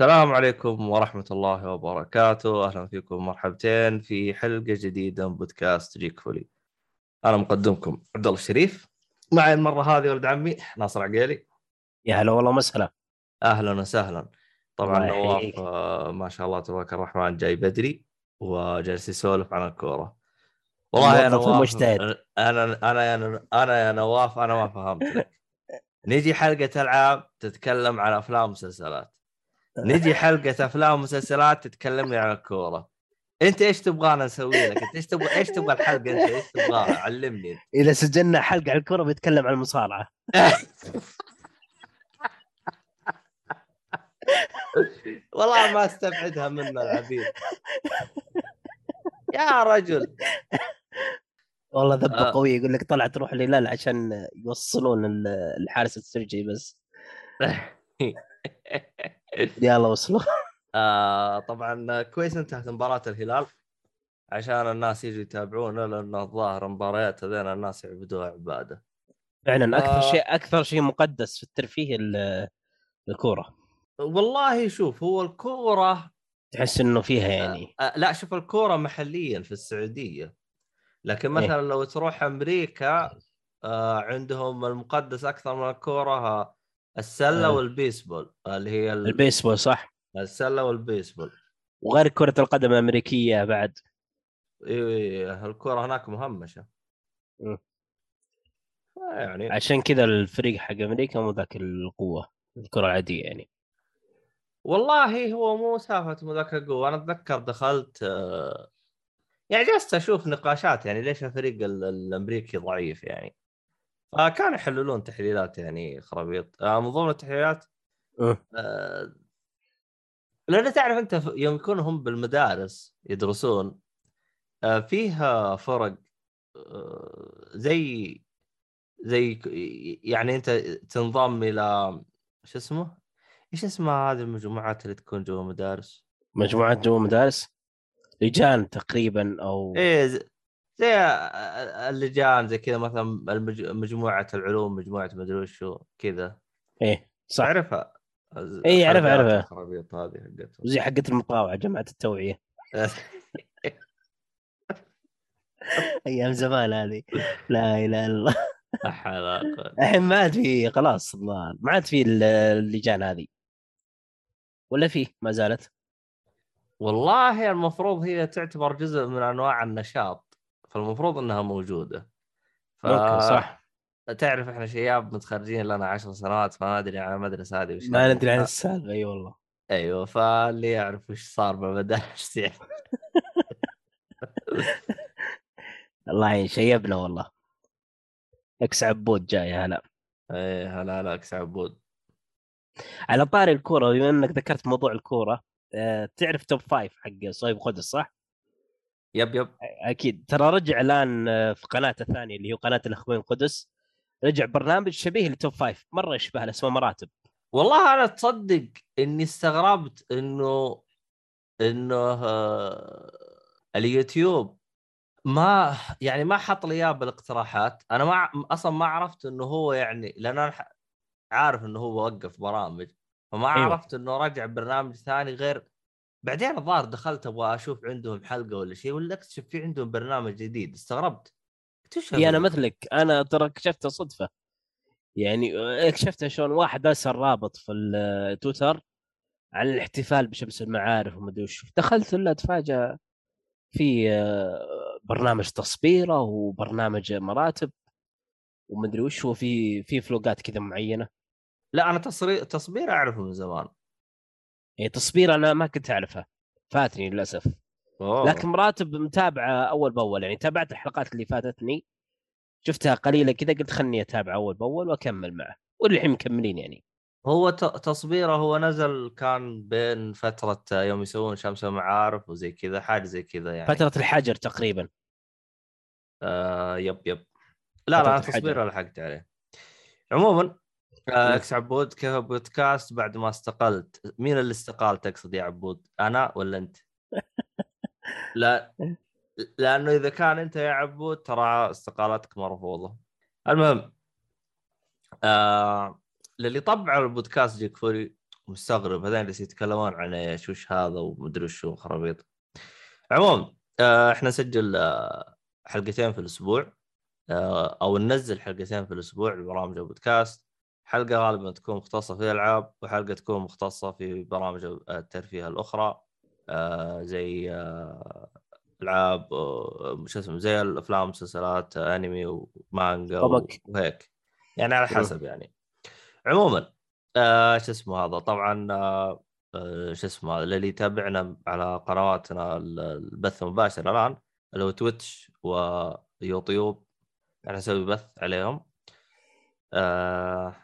السلام عليكم ورحمة الله وبركاته. أهلا فيكم مرحبتين في حلقة جديدة من بودكاست جيك فولي. أنا مقدمكم عبد الله الشريف. معي المرة هذه ولد عمي ناصر عقيلي. يا هلا والله مسهلا. أهلا وسهلا. طبعا نواف. آه، ما شاء الله تبارك الرحمن جاي بدري وجالس يسولف عن الكورة. والله يا نواف ومجتهد. أنا أنا يا أنا يا نواف أنا ما فهمت لك. نجي حلقة ألعاب تتكلم عن أفلام ومسلسلات. نجي حلقة أفلام ومسلسلات تتكلمني عن الكورة أنت إيش تبغانا نسوي لك؟ أنت إيش تبغى إيش تبغى الحلقة أنت إيش تبغاها؟ علمني. إذا سجلنا حلقة عن الكره بيتكلم عن المصارعة والله ما استبعدها منا العبيد يا رجل والله ذبة آه. قوية يقول لك طلع تروح الهلال عشان يوصلون ال- الحارس السرجي بس يلا وصلوا آه طبعا كويس انتهت مباراة الهلال عشان الناس يجوا يتابعونا لأن الظاهر مباريات هذين الناس يعبدوها عبادة. فعلا أكثر آه. شيء أكثر شيء مقدس في الترفيه ال- الكورة والله شوف هو الكورة تحس إنه فيها يعني آه لا شوف الكورة محليا في السعودية لكن إيه. مثلا لو تروح أمريكا آه عندهم المقدس أكثر من الكورة آه، السلة آه. والبيسبول اللي هي ال- البيسبول صح. السلة والبيسبول. وغير كرة القدم الأمريكية بعد. إيه الكوره هناك مهمشة. مم. يعني. عشان كذا الفريق حق أمريكا مو ذاك القوة الكرة العادية يعني. والله هو مو سالفة مذاك القوة. أنا أتذكر دخلت آه، يعني جلست أشوف نقاشات يعني ليش الفريق ال- الأمريكي ضعيف يعني. فكانوا يحللون تحليلات يعني خرابيط آه، من ضمن التحليلات أه. آه، لأن تعرف أنت يوم يكونوا هم بالمدارس يدرسون آه، فيها فرق آه، زي زي يعني أنت تنضم إلى شو اسمه؟ إيش اسمها هذه المجموعات اللي تكون جوا المدارس؟ مجموعات جوا مدارس لجان تقريبا أو إيه زي اللجان زي كذا مثلا المج... مجموعة العلوم مجموعة مدري وشو كذا. إيه صح. تعرفها إيه، أعرفها، الحلقات أعرفها. الخرابيط هذه حقتهم. زي حقت المطاوعه جماعة التوعية. أيام زمان هذه. لا إله إلا الله. الحين ما عاد في خلاص ما عاد في ال- اللجان هذه. ولا في ما زالت. والله المفروض هي تعتبر جزء من أنواع النشاط. فالمفروض إنها موجودة. ف... ممكن صح. تعرف إحنا شياب متخرجين لنا عشر سنوات فما ندري عن المدرسة هذه وش ما. ندري عن السالفة أي والله. أيوه فاللي يعرف وش صار بالمدارس يعني. الله يعين شيبنا والله. أكس عبود جاي هلا. إيه هلا هلا أكس عبود. على طاري الكورة بما إنك ذكرت موضوع الكورة أه تعرف top five حق صهيب قدس صح؟ yep yep. أكيد. ترى رجع الآن آه، في قناته الثانية اللي هي قناة الأخوين قدس رجع برنامج شبيه ل top five. مرة يشبه له اسمه مراتب. والله أنا تصدق إني استغربت إنه إنه آه، اليوتيوب ما يعني ما حط لي إياه بالاقتراحات. أنا ما أصلا ما عرفت إنه هو يعني لأن أنا عارف إنه هو وقف برامج. فما أيوة. عرفت إنه رجع برنامج ثاني غير بعدين الظاهر دخلت أبغى أشوف عندهم حلقة ولا شيء ولا أكتشف في عندهم برنامج جديد استغربت. هي أنا؟ مثلك أنا ترى اكتشفتها صدفة. يعني اكتشفتها شلون واحد أرسل رابط في التويتر عن الاحتفال بشمس المعارف ومدري وش. دخلت الا اتفاجأ في آه، برنامج تصبيره وبرنامج مراتب ومدري وش وفي في فلوقات كذا معينة. لا أنا تصري... تصبير أعرفه من زمان. يعني تصبير أنا ما كنت أعرفها. فاتني للأسف. أوه. لكن مراتب متابعة أول بأول. يعني تابعت الحلقات اللي فاتتني. شفتها قليلة كذا قلت خلني أتابع أول بأول وأكمل معه. والحين مكملين يعني. هو تصبيره هو نزل كان بين فترة يوم يسوون شمس المعارف وزي كذا حاجة زي كذا يعني. فترة الحجر تقريبا. آه يب يب. لا لا. تصبيره لحقت عليه. عموما. إكس عبود كيف بودكاست بعد ما استقلت؟ مين اللي استقال تقصد يا عبود؟ أنا ولا أنت؟ لا لأنه إذا كان أنت يا عبود ترى استقالتك مرفوضة. المهم آه للي طبعوا البودكاست جيك فوري مستغرب هذين اللي يتكلمون عن إيش؟ وش هذا؟ ومدري وشو خرابيط. عموما آه إحنا نسجل آه حلقتين في الأسبوع آه أو ننزل حلقتين في الأسبوع لبرامج البودكاست. حلقة غالبا تكون مختصة في الألعاب وحلقة تكون مختصة في برامج الترفيه الأخرى. آه زي آه ألعاب آه، شو اسمه زي الأفلام مسلسلات أنمي ومانجا. وهيك. يعني على حسب يعني. عموما آه شو اسمه هذا؟ طبعا آه آه، شو اسمه هذا؟ اللي يتابعنا على قنواتنا ال- البث المباشر الآن اللي هو تويتش ويوتيوب إحنا نسوي بث عليهم. آه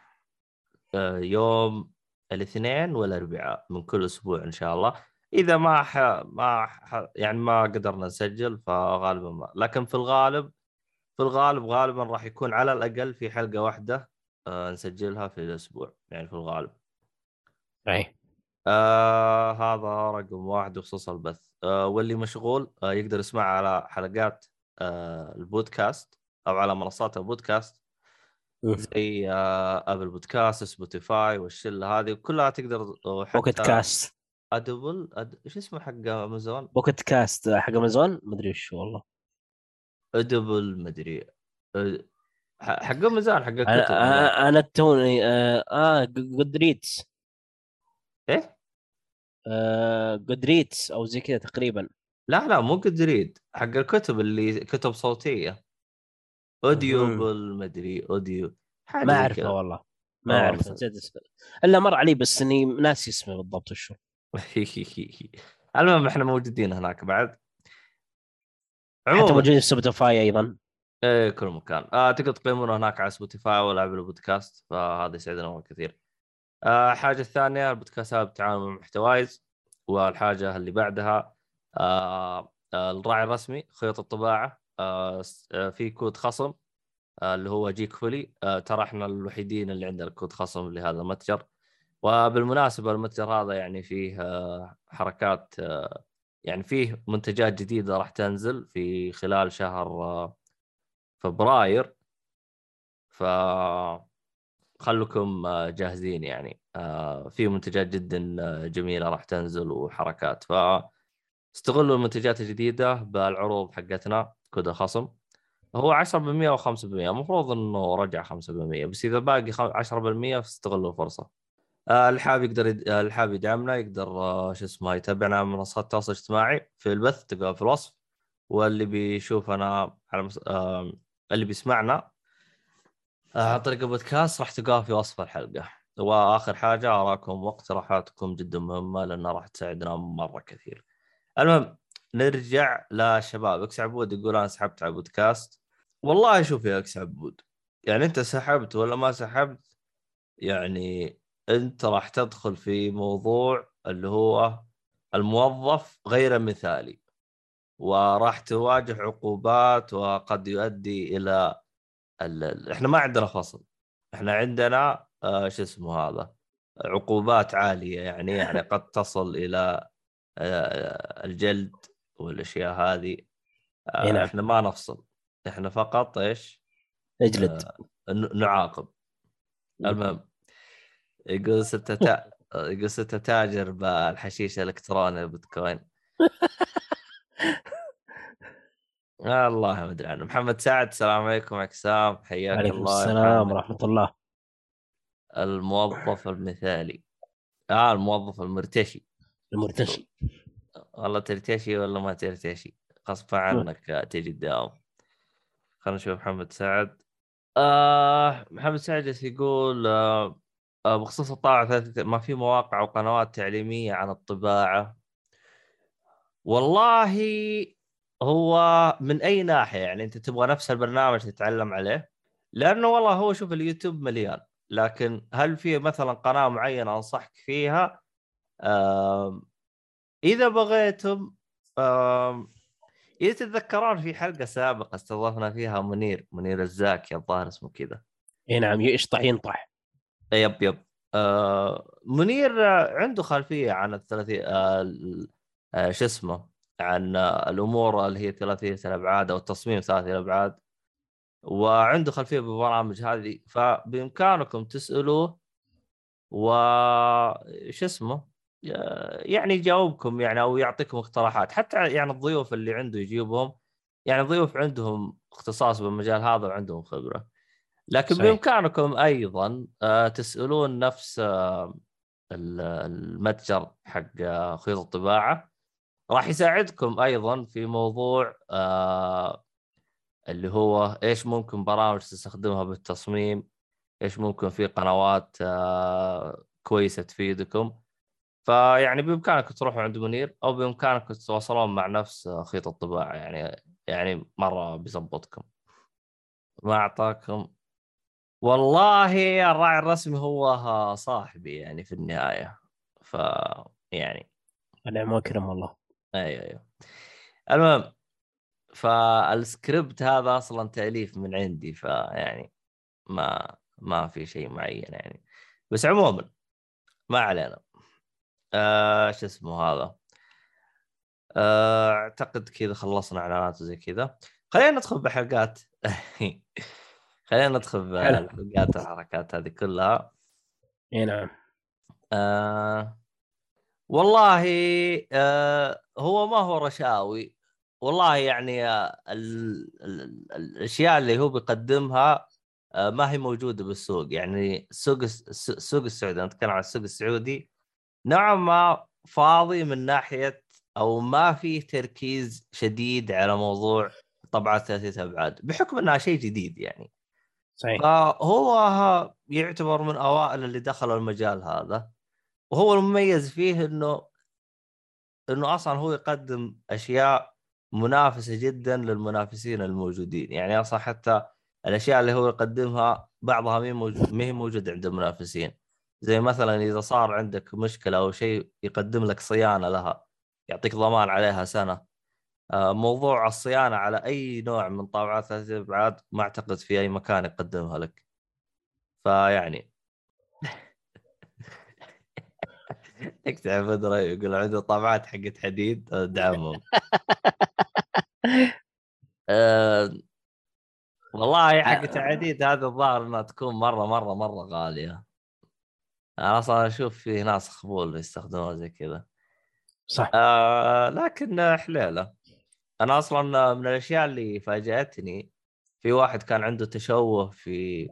يوم الاثنين والأربعاء من كل أسبوع إن شاء الله. إذا ما ح... ما ح... يعني ما قدرنا نسجل فغالبا ما. لكن في الغالب في الغالب غالبا راح يكون على الأقل في حلقة واحدة آه نسجلها في الأسبوع يعني في الغالب. اي آه هذا رقم واحد بخصوص البث. آه واللي مشغول آه يقدر يسمع على حلقات آه البودكاست أو على منصات البودكاست. زي آه Apple Podcasts Spotify والشلة هذه كلها تقدر بوكيت كاست ادبل أد... إيش اسمه حق امازون؟ بوكيت كاست حق امازون مدري وش والله. ادبل مدري ح- حق امازون حق الكتب أنا. أنا- توني آه, آه جودريتس إيه؟ آه جودريتس أو زي كذا تقريبا. لا لا مو قد ريد حق الكتب اللي كتب صوتية. اوديوبل مدري أوديو حاجة ما اعرفه. والله. آه، ما اعرف والله. نسيت اسمه إلا مر علي بس إني ناسي اسمه بالضبط وشو المهم إحنا موجودين هناك بعد. حتى عموما. موجودين في Spotify أيضا. إيه كل مكان. آه تقدر تقيمونا هناك على Spotify ولا Apple Podcasts فهذا يسعدنا مره كثير. آه الحاجة الثانية البودكاستات بتعاون مع محتوايز والحاجة اللي بعدها آه آه الراعي الرسمي خيط الطباعة. آه آه في كود خصم آه اللي هو جيك فولي آه ترى إحنا الوحيدين اللي عندنا كود خصم لهذا المتجر. وبالمناسبة المتجر هذا يعني فيه آه حركات آه يعني فيه منتجات جديدة راح تنزل في خلال شهر آه فبراير. ف خلكم آه، جاهزين يعني. آه، في منتجات جدا آه، جميلة راح تنزل وحركات. ف استغلوا المنتجات الجديدة بالعروض حقتنا. كود الخصم هو 10% و 5% المفروض إنه رجع 5% بس إذا باقي خم- 10% فاستغلوا الفرصة. آه، اللي حاب يقدر يد... آه، اللي حاب يدعمنا يقدر آه، شو اسمه يتابعنا على منصات التواصل الاجتماعي في البث تلقاه في الوصف. واللي بيشوفنا على مس... اللي بيسمعنا عن طريق البودكاست راح تلقاه في وصف الحلقة. وآخر حاجة اراكم واقتراحاتكم جدا مهمة لأنها راح تساعدنا مرة كثير. المهم نرجع للشباب أكس عبود يقول أنا سحبت على البودكاست والله شوف يا أكس عبود يعني أنت سحبت ولا ما سحبت يعني أنت راح تدخل في موضوع اللي هو الموظف غير مثالي وراح تواجه عقوبات وقد يؤدي إلى ال... إحنا ما عندنا فصل إحنا عندنا آه شو اسمه هذا عقوبات عالية يعني يعني قد تصل إلى آه الجلد. والأشياء هذه آه نعم. إحنا ما نفصل. إحنا فقط إيش؟ اجلد آه نعاقب. المهم يقول ستة تا... يقول ستة تاجر بالحشيش الإلكتروني البيتكوين آه الله ما أدري عنه. محمد سعد السلام عليكم عكسام حياك عليكم الله السلام. ورحمة الله. الموظف المثالي. آه الموظف المرتشي. المرتشي. والله ترتشي ولا ما ترتشي غصب عنك تجي الدوام خلينا نشوف محمد سعد. آه محمد سعد يقول؟ آه آه، بخصوص الطابعه ثلاثة- ما في مواقع وقنوات تعليمية عن الطباعة. والله هو من أي ناحية يعني أنت تبغى نفس البرنامج تتعلم عليه؟ لأنه والله هو شوف اليوتيوب مليان لكن هل في مثلا قناة معينة أنصحك فيها؟ آم، إذا بغيتم إذا تتذكرون في حلقة سابقة استضفنا فيها منير منير الزاكي الظاهر اسمه كذا. إي نعم يشطح ينطح. يب يب. آه منير عنده خلفية عن الثلاثي آه آه شو اسمه عن الأمور اللي هي ثلاثيه الابعاد أو التصميم ثلاثي الابعاد وعنده خلفية بالبرامج هذه فبإمكانكم تسألوه و شو اسمه يعني يجاوبكم يعني أو يعطيكم اقتراحات. حتى يعني الضيوف اللي عنده يجيبهم يعني ضيوف عندهم اختصاص بالمجال هذا وعندهم خبرة. لكن صحيح. بإمكانكم أيضا آه، تسألون نفس آه، ال- المتجر حق آه، خيوط الطباعة. راح يساعدكم أيضا في موضوع آه، اللي هو إيش ممكن برامج تستخدمها بالتصميم إيش ممكن في قنوات آه، كويسة تفيدكم. فيعني بامكانكم تروحوا عند منير أو بامكانكم تتواصلون مع نفس خيط الطباعة يعني يعني مرة بيظبطكم ما اعطاكم والله الراعي الرسمي هو صاحبي يعني في النهاية. ف يعني نعم وكرم الله. أيوه أيوه. المهم فالسكريبت هذا أصلا تأليف من عندي فيعني ما ما في شيء معين يعني. بس عموما ما علينا. آه شو اسمه هذا؟ آه أعتقد كذا خلصنا إعلانات وزي كذا. خلينا ندخل بحلقات. خلينا ندخل. بحلقات الحركات هذه كلها. إي نعم. آه والله آه هو ما هو رشاوي. والله يعني آه ال ال ال الأشياء اللي هو بيقدمها آه ما هي موجودة بالسوق. يعني السوق الس- السوق السعودي أنا أتكلم عن السوق السعودي. نوعا ما فاضي من ناحية أو ما فيه تركيز شديد على موضوع طبعات ثلاثية أبعاد بحكم إنها شيء جديد يعني. صحيح. فهو يعتبر من أوائل اللي دخلوا المجال هذا وهو المميز فيه إنه إنه أصلا هو يقدم أشياء منافسة جدا للمنافسين الموجودين. يعني أصلا حتى الأشياء اللي هو يقدمها بعضها ما هي موجودة عند المنافسين. زي مثلا إذا صار عندك مشكلة أو شيء يقدم لك صيانة لها يعطيك ضمان عليها سنة. آه، موضوع الصيانة على أي نوع من طابعات ثلاثيه ابعاد ما أعتقد في أي مكان يقدمها لك. فيعني اكتب بدر يقول عنده طابعات حقت حديد آه، دعمهم أه والله حقت حديد هذا الظاهر إنها تكون مرة مرة مرة غالية. أنا أصلا أشوف في ناس خبول يستخدموها زي كذا. صح. آه لكن حليلة. أنا أصلا من الأشياء اللي فاجأتني في واحد كان عنده تشوه في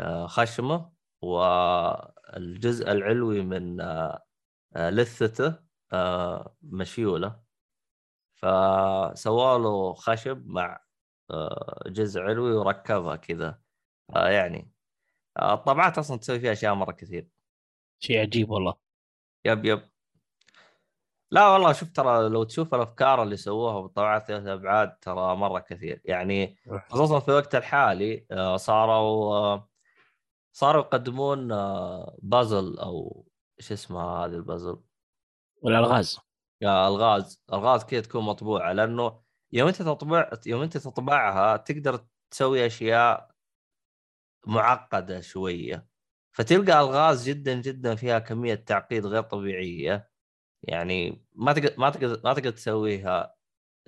آه، خشمه والجزء العلوي من آه، لثته آه، مشيولة. فسووا له خشب مع جزء علوي وركبها كذا. يعني آه، الطبعات أصلا تسوي فيها أشياء مرة كثير. شيء عجيب والله. يب يب. لا والله شوف ترى لو تشوف الأفكار اللي سووها بالطبعات ثلاث أبعاد ترى مرة كثير. يعني خصوصا في الوقت الحالي آه، صاروا آه، صاروا يقدمون بازل أو إيش اسمها هذه البازل؟ والألغاز. يا ألغاز. ألغاز كذا تكون مطبوعة لأنه يوم أنت تطبع يوم أنت تطبعها تقدر تسوي أشياء معقدة شوية فتلقى ألغاز جدا جدا فيها كمية تعقيد غير طبيعية. يعني ما تقدر ما تقدر ما تقدر تسويها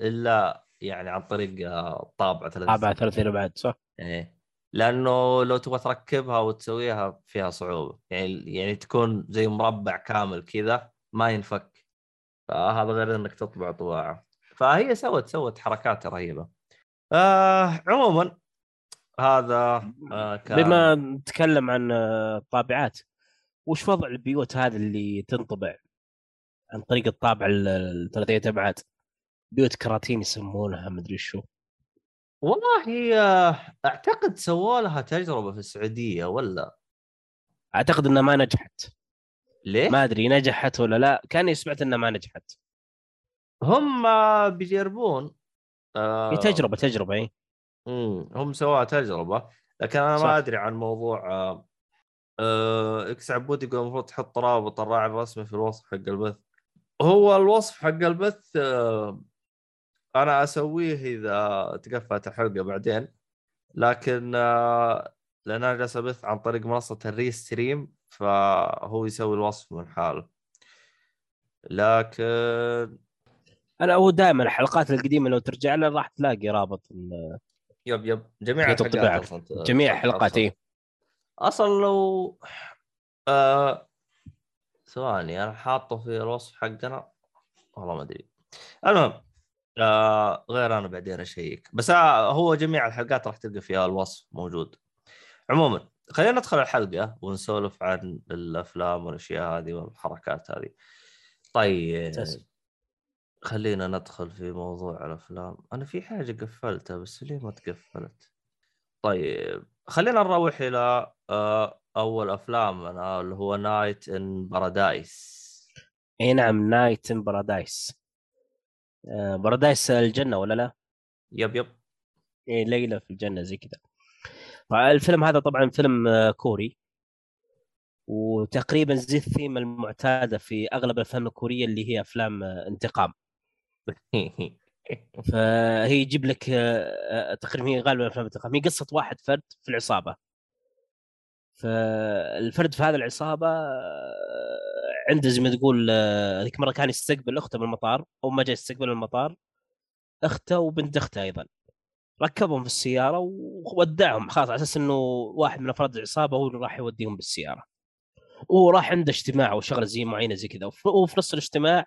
إلا يعني عن طريق آه، طابعه ثلاث طابعة ثلاثين بعد صح؟ إيه. لأنه لو تبغى تركبها وتسويها فيها صعوبة. يعني يعني تكون زي مربع كامل كذا ما ينفك. فهذا غير إنك تطبع طباعة. فهي سوت سوت حركات رهيبة. آه عموما هذا آه كان بما نتكلم عن آه، الطابعات وش وضع البيوت هذه اللي تنطبع؟ عن طريق الطابع ال- الثلاثية ابعاد بيوت كراتين يسمونها مدري شو. والله آه، أعتقد سووا لها تجربة في السعودية ولا؟ أعتقد إنها ما نجحت. ليه؟ ما أدري نجحت ولا لا. كاني سمعت إنها ما نجحت. هم بيجربون آه تجربة تجربة إي. مم. هم سووا تجربة لكن أنا صح. ما أدري عن موضوع آه آه إكس عبود يقول المفروض تحط رابط الراعي الرسمي في الوصف حق البث هو الوصف حق البث آه أنا أسويه إذا تقفلت الحلقة بعدين لكن آه لأن أنا جالس أبث عن طريق منصة الريستريم فهو يسوي الوصف من حاله لكن أنا هو دائما الحلقات القديمة لو ترجع لها راح تلاقي رابط يب يب. جميع. الحلقات أصلاً جميع الحلقات. اي أصلا. لو آه... ثواني أنا حاطه في الوصف حقنا. والله ما أدري. المهم آه... غير أنا بعدين أشيك. بس آه هو جميع الحلقات راح تلقى فيها الوصف موجود. عموما خلينا ندخل الحلقة ونسولف عن الأفلام والأشياء هذه والحركات هذه. طيب. خلينا ندخل في موضوع الأفلام. أنا في حاجة قفلتها بس ليه ما تقفلت؟ طيب خلينا نروح إلى آه، أول افلامنا اللي هو Night in Paradise إي نعم Night in Paradise paradise الجنة ولا لا؟ yep yep. إي ليلة في الجنة زي كذا. الفيلم هذا طبعا فيلم آه، كوري. وتقريبا زي الثيم المعتادة في أغلب الأفلام الكورية اللي هي أفلام آه، انتقام. فهي يجيب لك آه، آه، تقريبا هي غالبا افلام هي قصة واحد فرد في العصابة. فالفرد في هذه العصابة آه، عنده زي ما تقول هذيك مرة كان يستقبل أخته من المطار أو ما جاء يستقبل المطار. أخته وبنت أخته أيضا. ركبهم في السيارة وودعهم خلاص على أساس إنه واحد من أفراد العصابة هو اللي راح يوديهم بالسيارة. وراح عنده اجتماع وشغلة زي معينه زي كذا. وف- وفي نص الاجتماع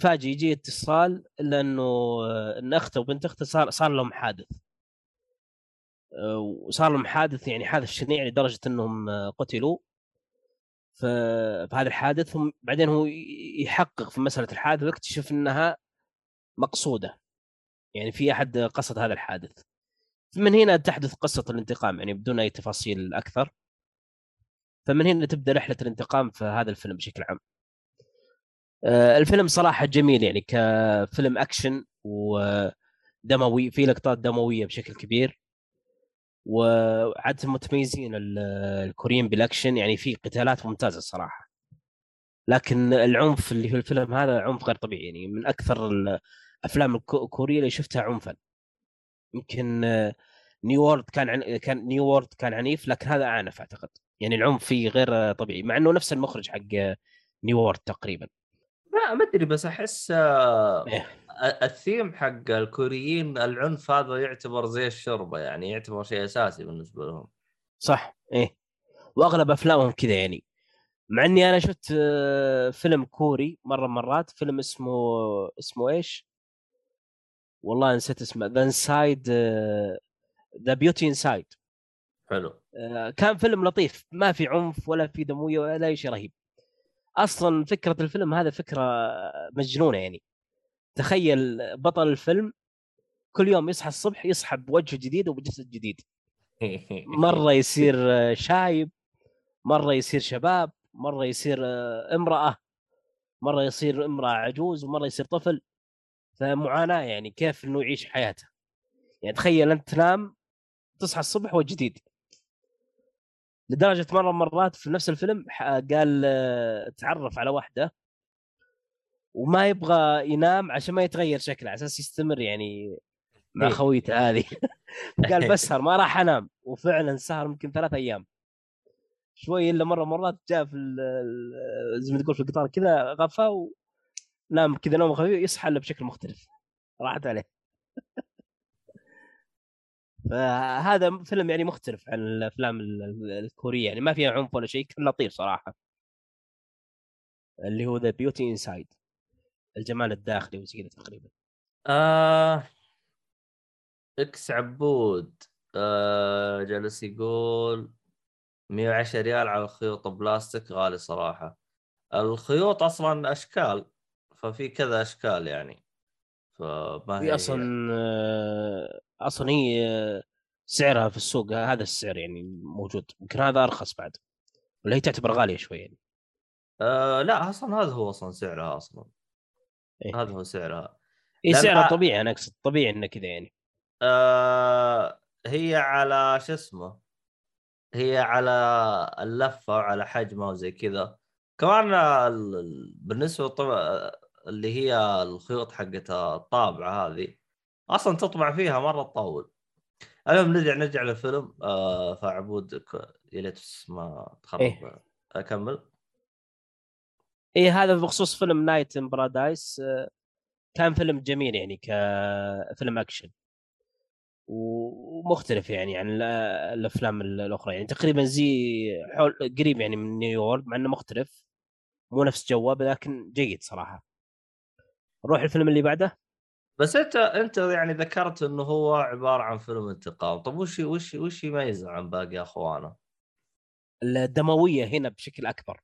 فاجئ يجي اتصال الا انه آه، إن أخته وبنت أخته صار صار لهم حادث. آه، وصار لهم حادث يعني حادث شنيع لدرجة إنهم آه، قتلوا. ف- في هذا الحادث هم بعدين هو يحقق في مسألة الحادث ويكتشف إنها مقصودة. يعني في أحد قصد هذا الحادث. من هنا تحدث قصة الانتقام يعني بدون أي تفاصيل أكثر. فمن هنا تبدأ رحلة الانتقام في هذا الفيلم بشكل عام. آه، الفيلم صراحة جميل يعني كفيلم أكشن ودموي في لقطات دموية بشكل كبير. وعادة متميزين ال- الكوريين بالأكشن يعني في قتالات ممتازة الصراحه لكن العنف اللي في الفيلم هذا عنف غير طبيعي يعني من أكثر الافلام الكو- الكورية اللي شفتها عنفا. يمكن آه، New World كان عن... كان New World كان عنيف لكن هذا أعنف أعتقد. يعني العنف فيه غير آه، طبيعي مع إنه نفس المخرج حق آه، New World تقريبا. لا ما أدري بس أحس آه، إيه. الثيم حق الكوريين العنف هذا يعتبر زي الشوربة يعني يعتبر شيء أساسي بالنسبة لهم. صح إيه. وأغلب أفلامهم كذا يعني. مع إني أنا شفت آه، فيلم كوري مرة مرات فيلم اسمه اسمه إيش؟ والله نسيت اسمه The Inside The Beauty Inside حلو. كان فيلم لطيف ما في عنف ولا في دموية ولا أي شيء رهيب. أصلا فكرة الفيلم هذا فكرة مجنونة يعني. تخيل بطل الفيلم كل يوم يصحى الصبح يصحى بوجه جديد وبجسد جديد. مرة يصير شايب مرة يصير شباب مرة يصير امرأة مرة يصير امرأة عجوز ومرة يصير طفل. فمعاناة يعني كيف إنه يعيش حياته. يعني تخيل أنت تنام تصحى الصبح هو جديد. لدرجة مرة مرات في نفس الفيلم قال آه، تعرف على واحدة وما يبغى ينام عشان ما يتغير شكله على أساس يستمر يعني مع إيه. خويته هذه. قال بسهر ما راح أنام. وفعلا سهر يمكن ثلاث أيام. شوي إلا مرة مرات جاء في زي ما تقول في القطار كذا غفى ونام كذا نوم خفيف يصحى له بشكل مختلف. راحت عليه. فهذا فيلم يعني مختلف عن الأفلام ال- ال- الكورية يعني ما فيها عنف ولا شيء كان لطيف صراحة. اللي هو The Beauty Inside الجمال الداخلي وزي كذا تقريبا. آه إكس عبود آه جالس يقول 110 ريال على خيوط بلاستيك غالي صراحة. الخيوط أصلا أشكال ففي كذا أشكال يعني. فما هي أصلا آه، أصلا هي سعرها في السوق هذا السعر يعني موجود يمكن هذا أرخص بعد ولا هي تعتبر غالية شوي يعني. آه لا أصلا هذا هو أصلا سعرها أصلا. إيه. هذا هو سعرها. اي سعرها طبيعي أنا أقصد طبيعي إنه كذا يعني. آه هي على شو اسمه هي على اللفة وعلى حجمها وزي كذا. كمان ال- ال- بالنسبة طبعا اللي هي الخيوط حقت الطابعة هذه أصلا تطبع فيها مرة تطول. المهم نرجع نرجع للفيلم. آه فعبود يا ليت ما تخرب. إيه. أكمل. اي هذا بخصوص فيلم Night in Paradise كان فيلم جميل يعني كفيلم أكشن. ومختلف يعني عن ال- الأفلام الأخرى. يعني تقريبا زي حول قريب يعني من نيويورك مع إنه مختلف. مو نفس جوه لكن جيد صراحة. نروح الفيلم اللي بعده. بس انت انت يعني ذكرت انه هو عبارة عن فيلم انتقام. طب وش وش وش يميزه عن باقي اخوانه؟ الدموية هنا بشكل أكبر.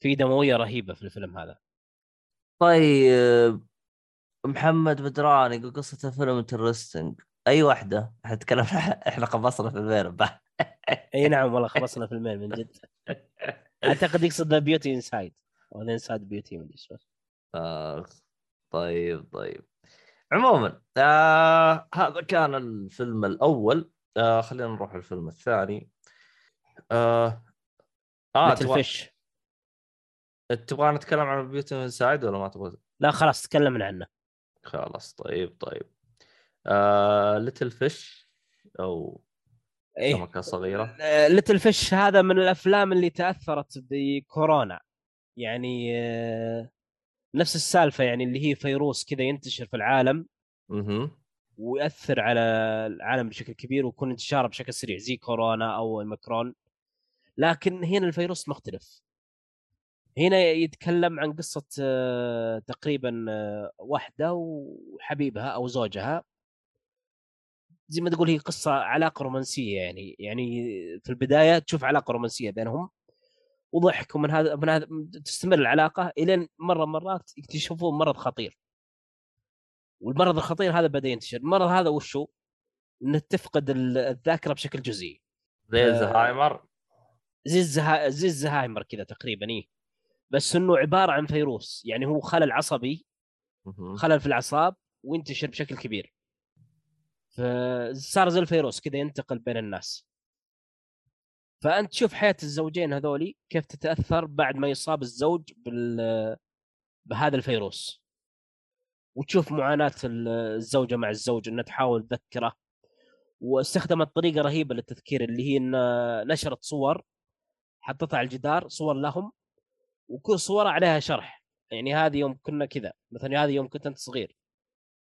في دموية رهيبة في الفيلم هذا. طيب. محمد بدران يقول قصة الفيلم interesting أي واحدة؟ إحنا تكلمنا إحنا قبصنا في الفيلم بح. أي نعم والله خلصنا فيلمين من جد. أعتقد يقصد The Beauty Inside ولا Inside Beauty ما أدري شو طيب طيب. عموما آه هذا كان الفيلم الأول. آه خلينا نروح الفيلم الثاني. آه آه مثل تبغى فيش تبغى نتكلم عن Beauty Inside ولا ما تبغى؟ لا خلاص تكلمنا عنه. خلاص طيب طيب. آه Little Fish أو إيه. سمكة صغيرة. Little Fish هذا من الأفلام اللي تأثرت بكورونا. يعني آه، نفس السالفة يعني اللي هي فيروس كذا ينتشر في العالم أها ويأثر على العالم بشكل كبير ويكون انتشاره بشكل سريع زي كورونا أو أوميكرون لكن هنا الفيروس مختلف. هنا يتكلم عن قصة آه، تقريبا آه، واحدة وحبيبها أو زوجها. زي ما تقول هي قصة علاقة رومانسية يعني يعني في البداية تشوف علاقة رومانسية بينهم. وضحك ومن هذا من هذا تستمر العلاقة إلين مرة مرات يكتشفون مرض خطير. والمرض الخطير هذا بدأ ينتشر. المرض هذا وشو؟ إنه تفقد ال- الذاكرة بشكل جزئي. زي الزهايمر؟ زي الزها... زي الزهايمر كذا تقريبا إيه. بس إنه عبارة عن فيروس. يعني هو خلل عصبي. خلل في الأعصاب وينتشر بشكل كبير. فصار زي الفيروس كذا ينتقل بين الناس. فأنت تشوف حياة الزوجين هذولي كيف تتأثر بعد ما يصاب الزوج بال بهذا الفيروس. وتشوف معاناة ال- الزوجة مع الزوج إنها تحاول تذكره. واستخدمت طريقة رهيبة للتذكير اللي هي إن نشرت صور حطتها على الجدار صور لهم وكل صورة عليها شرح. يعني هذه يوم كنا كذا مثلا هذه يوم كنت أنت صغير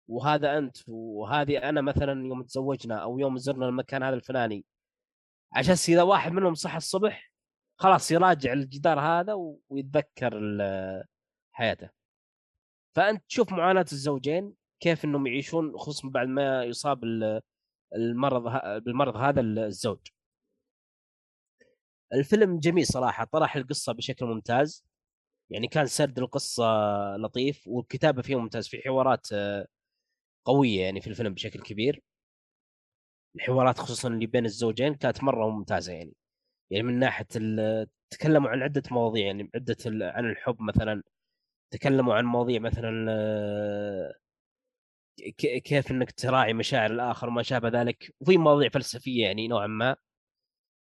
وهذا أنت وهذه أنا مثلا يوم تزوجنا أو يوم زرنا المكان هذا الفلاني. عشان إذا واحد منهم صحى الصبح خلاص يراجع الجدار هذا ويتذكر حياته. فأنت تشوف معاناة الزوجين كيف إنهم يعيشون خصوصا بعد ما يصاب ال- المرض بالمرض هذا الزوج. الفيلم جميل صراحة طرح القصة بشكل ممتاز. يعني كان سرد القصة لطيف والكتابة فيه ممتاز في حوارات آه، قوية يعني في الفيلم بشكل كبير. الحوارات خصوصا اللي بين الزوجين كانت مرة ممتازة يعني. يعني من ناحية تكلموا عن عدة مواضيع يعني عدة عن الحب مثلا تكلموا عن مواضيع مثلا آه، كيف إنك تراعي مشاعر الآخر وما شابه ذلك. وفي مواضيع فلسفية يعني نوعا ما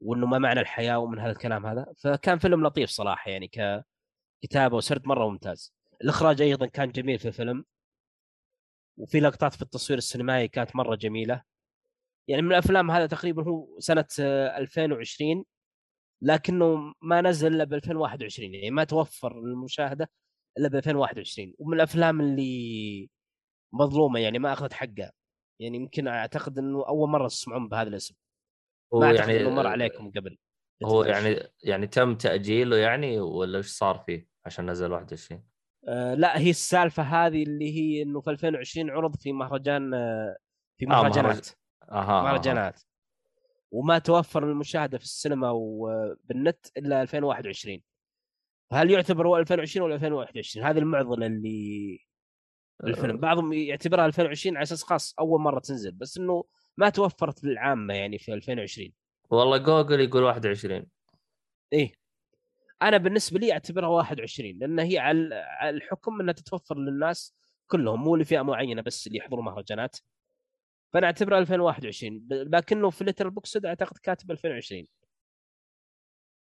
وإنه ما معنى الحياة ومن هذا الكلام هذا. فكان فيلم لطيف صراحة يعني ككتابة وسرد مرة ممتاز. الإخراج أيضا كان جميل في الفيلم. وفي لقطات في التصوير السينمائي كانت مرة جميلة. يعني من الأفلام هذا تقريبا هو سنة آه، 2020 لكنه ما نزل إلا ب 2021 يعني ما توفر للمشاهده إلا ب 2021 ومن الأفلام اللي مظلومة يعني ما أخذت حقها. يعني يمكن أعتقد إنه أول مرة تسمعون بهذا الاسم. هو ما أعتقد يعني إنه مر عليكم قبل. هو يعني يعني تم تأجيله يعني ولا إيش صار فيه عشان نزل 21 آه لا هي السالفة هذه اللي هي إنه في 2020 عرض في مهرجان آه في آه، مهرجانات أها أها. مهرجانات وما توفر للمشاهده في السينما وبالنت إلا 2021 فهل يعتبر هو 2020 ولا 2021 هذه المعضلة اللي الفيلم. بعضهم يعتبرها 2020 على أساس خاص أول مرة تنزل بس إنه ما توفرت للعامة يعني في 2020 والله جوجل يقول 21 إيه. أنا بالنسبة لي أعتبرها 21 لأن هي على على الحكم إنها تتوفر للناس كلهم مو لفئة معينة بس اللي يحضروا مهرجانات. فانا اعتبرها 2021 ب- لكنه في Letterboxd اعتقد كاتب 2020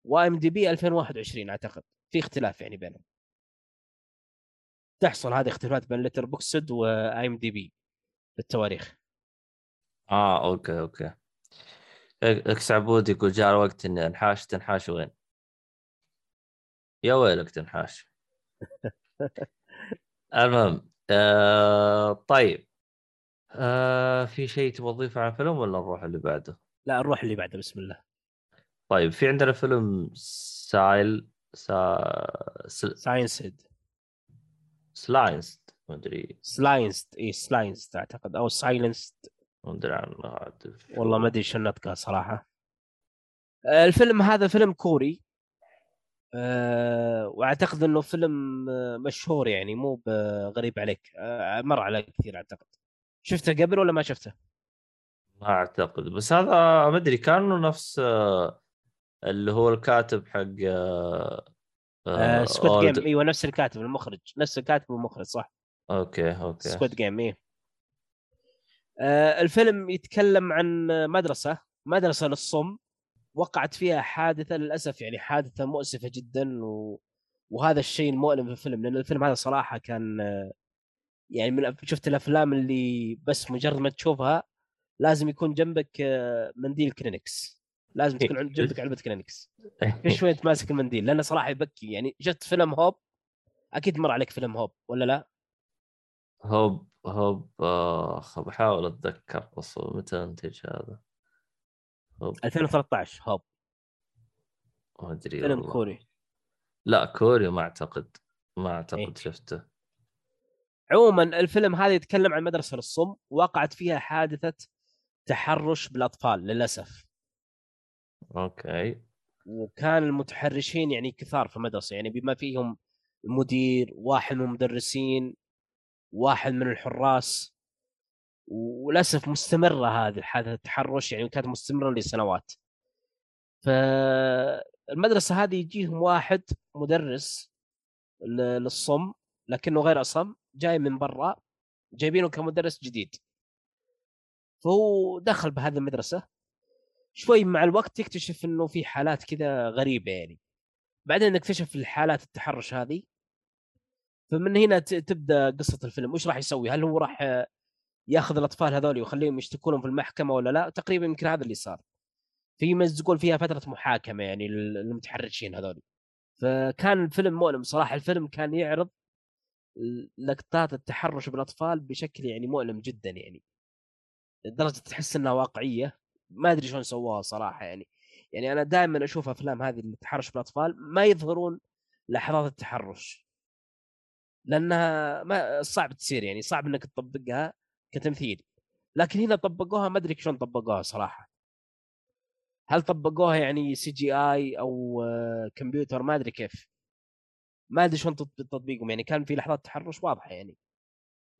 و IMDb 2021 اعتقد. في اختلاف يعني بينهم. تحصل هذه اختلافات بين Letterboxd و IMDb بالتواريخ. آه okay okay. إكس عبود يقول جاء الوقت إني أنحاش تنحاش وين؟ يا ويلك تنحاش. المهم آه طيب. آه في شيء تبغى تضيفه عن الفيلم ولا نروح اللي بعده؟ لا نروح اللي بعده بسم الله. طيب في عندنا فيلم سايل سا... سل... ساينس هيد سلاينست ما أدري. سلاينست اي سلاينست أعتقد أو سايلنست ما أدري عنه والله ما أدري شو نطقها صراحة. الفيلم هذا فيلم كوري. أه وأعتقد إنه فيلم مشهور يعني مو غريب عليك. أه مر على كثير أعتقد. شفته قبل ولا ما شفته؟ ما أعتقد بس هذا ما أدري كانه نفس آه، اللي هو الكاتب حق آه، آه Squid Old- Game أيوه نفس الكاتب المخرج. نفس الكاتب والمخرج صح. okay okay. Squid Game إيه. آه الفيلم يتكلم عن مدرسة مدرسة للصم وقعت فيها حادثة للأسف يعني حادثة مؤسفة جدا و... وهذا الشيء المؤلم في الفيلم لأن الفيلم هذا صراحة كان آه، يعني من شفت الأفلام اللي بس مجرد ما تشوفها لازم يكون جنبك آه، منديل كلينكس لازم تكون عند جنبك علبة كلينكس كل شوية تماسك المنديل لأنه صراحة يبكي. يعني شفت فيلم Hope أكيد مر عليك فيلم Hope ولا لا؟ Hope Hope آخ بحاول أتذكر بس متى إنتج هذا؟ Hope 2013 Hope ما أدري فيلم. كوري. لا كوري ما أعتقد. ما أعتقد إيه. شفته. عموما الفيلم هذا يتكلم عن مدرسة للصم وقعت فيها حادثة تحرش بالأطفال للأسف. okay. وكان المتحرشين يعني كثار في المدرسة يعني بما فيهم المدير واحد من المدرسين واحد من الحراس. وللأسف مستمرة هذه حادثه التحرش يعني كانت مستمرة لسنوات. فالمدرسة هذه يجيهم واحد مدرس للصم لكنه غير أصم. جاي من برا جايبينه كمدرس جديد. فهو دخل بهذه المدرسة شوي مع الوقت يكتشف إنه في حالات كذا غريبة يعني. بعدين اكتشف الحالات التحرش هذه. فمن هنا تبدأ قصة الفيلم. وش راح يسوي؟ هل هو راح ياخذ الأطفال هذول ويخليهم يشتكونهم في المحكمة ولا لا؟ تقريبا يمكن هذا اللي صار. في يمزقون فيها فترة محاكمة يعني لل- للمتحرشين هذول. فكان الفيلم مؤلم صراحة. الفيلم كان يعرض لقطات التحرش بالأطفال بشكل يعني مؤلم جدا يعني. لدرجة تحس إنها واقعية. ما أدري شلون سووها صراحة يعني. يعني أنا دائما أشوف أفلام هذه التحرش بالأطفال ما يظهرون لحظات التحرش. لأنها ما صعب تصير يعني صعب إنك تطبقها كتمثيل. لكن هنا طبقوها ما أدري شلون طبقوها صراحة. هل طبقوها يعني CGI أو كمبيوتر؟ ما أدري كيف. ما أدري شلون تط- تطبيقهم يعني كان في لحظات تحرش واضحة يعني.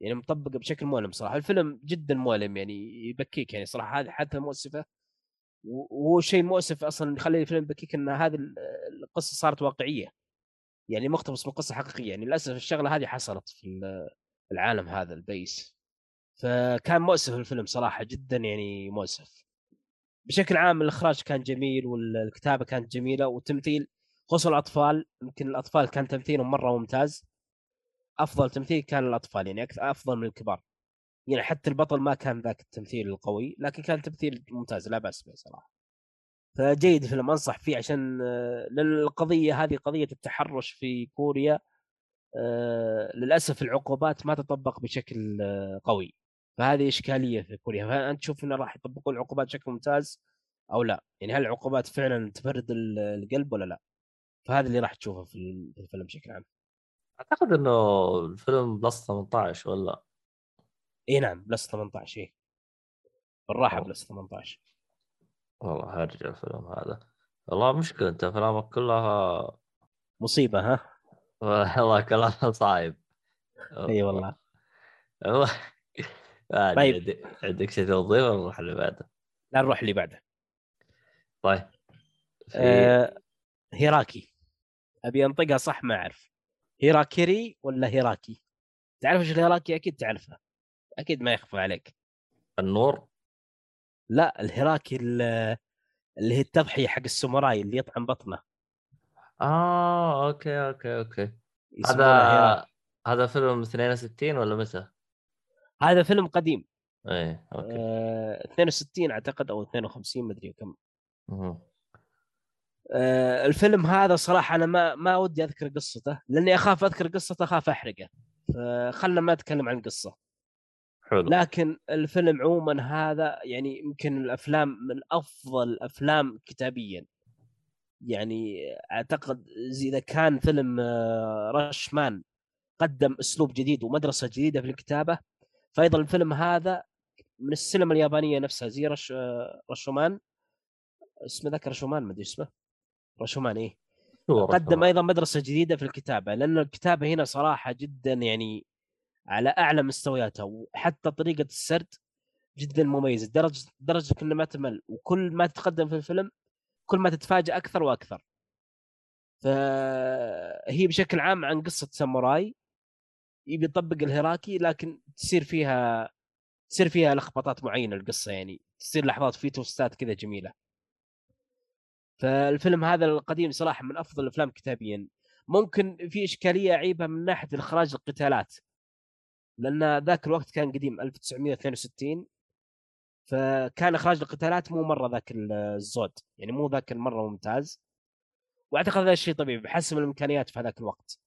يعني مطبقه بشكل مؤلم صراحة. الفيلم جدا مؤلم يعني يبكيك يعني صراحة. هذه حادثه مؤسفة. وهو شيء مؤسف أصلا يخلي الفيلم يبكيك إن هذه ال- القصة صارت واقعية. يعني مقتبس من قصة حقيقية. يعني للأسف الشغلة هذه حصلت في ال- العالم هذا البيس. فكان مؤسف الفيلم صراحة جدا يعني مؤسف. بشكل عام الإخراج كان جميل والكتابة كانت جميلة والتمثيل خصوصا الأطفال يمكن الأطفال كان تمثيلهم مرة ممتاز. أفضل تمثيل كان الأطفال يعني أفضل من الكبار. يعني حتى البطل ما كان ذاك التمثيل القوي لكن كان تمثيل ممتاز لا بأس به صراحة. فجيد الفيلم أنصح فيه عشان آه، لأن القضية هذه قضية التحرش في كوريا آه، للأسف العقوبات ما تطبق بشكل آه، قوي. فهذه إشكالية في كوريا. فانت تشوف إنه راح يطبقوا العقوبات بشكل ممتاز أو لا؟ يعني هل العقوبات فعلا تبرد ال- القلب ولا لا؟ فهذا اللي راح تشوفه في ال- في الفيلم بشكل عام. أعتقد إنه الفيلم plus 18 ولا؟ إي نعم plus 18 إيه بالراحة. plus 18 والله هرجع الفيلم هذا. والله مشكلة أنت افلامك كلها مصيبة ها؟ والله كلها صعب. إي والله. أدري، طيب. عندك- شيء توضيح ولا نروح اللي بعده؟ لا نروح اللي بعده. طيب. في آه هيراكي. أبي أنطقها صح ما أعرف. هيراكيري ولا هيراكي؟ تعرف إيش الهيراكي؟ أكيد تعرفها. أكيد ما يخفى عليك. النور؟ لا الهيراكي ال- اللي هي التضحية حق الساموراي اللي يطعن بطنه. آه okay okay okay. هيراكي. هذا هذا فيلم 62 ولا متى؟ هذا فيلم قديم. إيه أوكي. آه 62 أعتقد أو 52 مدري كم. آه الفيلم هذا صراحة أنا ما ما ودي أذكر قصته لأني أخاف أذكر قصته أخاف أحرقه. فخلنا ما اتكلم عن القصة حلو. لكن الفيلم عموما هذا يعني يمكن الأفلام من أفضل الافلام كتابيا. يعني أعتقد إذا كان فيلم آه، رشمان قدم أسلوب جديد ومدرسة جديدة في الكتابة فايضا الفيلم هذا من السينما اليابانية نفسها زي رش آه، رشومان. اسمه ذاك رشومان ما أدري اسمه. رشومان إيه؟ قدم؟ أيضا مدرسة جديدة في الكتابة لأن الكتابة هنا صراحة جدا يعني على أعلى مستوياتها وحتى طريقة السرد جدا مميزة درجه درجة انك ما تمل وكل ما تتقدم في الفيلم كل ما تتفاجئ أكثر وأكثر. فهي بشكل عام عن قصة ساموراي يبي يطبق الهيراكي لكن تصير فيها تصير فيها لخبطات معينة القصة يعني تصير لحظات في توستات كذا جميلة. فالفيلم هذا القديم صراحة من أفضل الأفلام كتابيا. ممكن في إشكالية عيبه من ناحية إخراج القتالات لأن ذاك الوقت كان قديم 1962 فكان إخراج القتالات مو مرة ذاك الزود يعني مو ذاك المرة ممتاز. وأعتقد هذا الشيء طبيعي بحسب الإمكانيات في هذاك الوقت.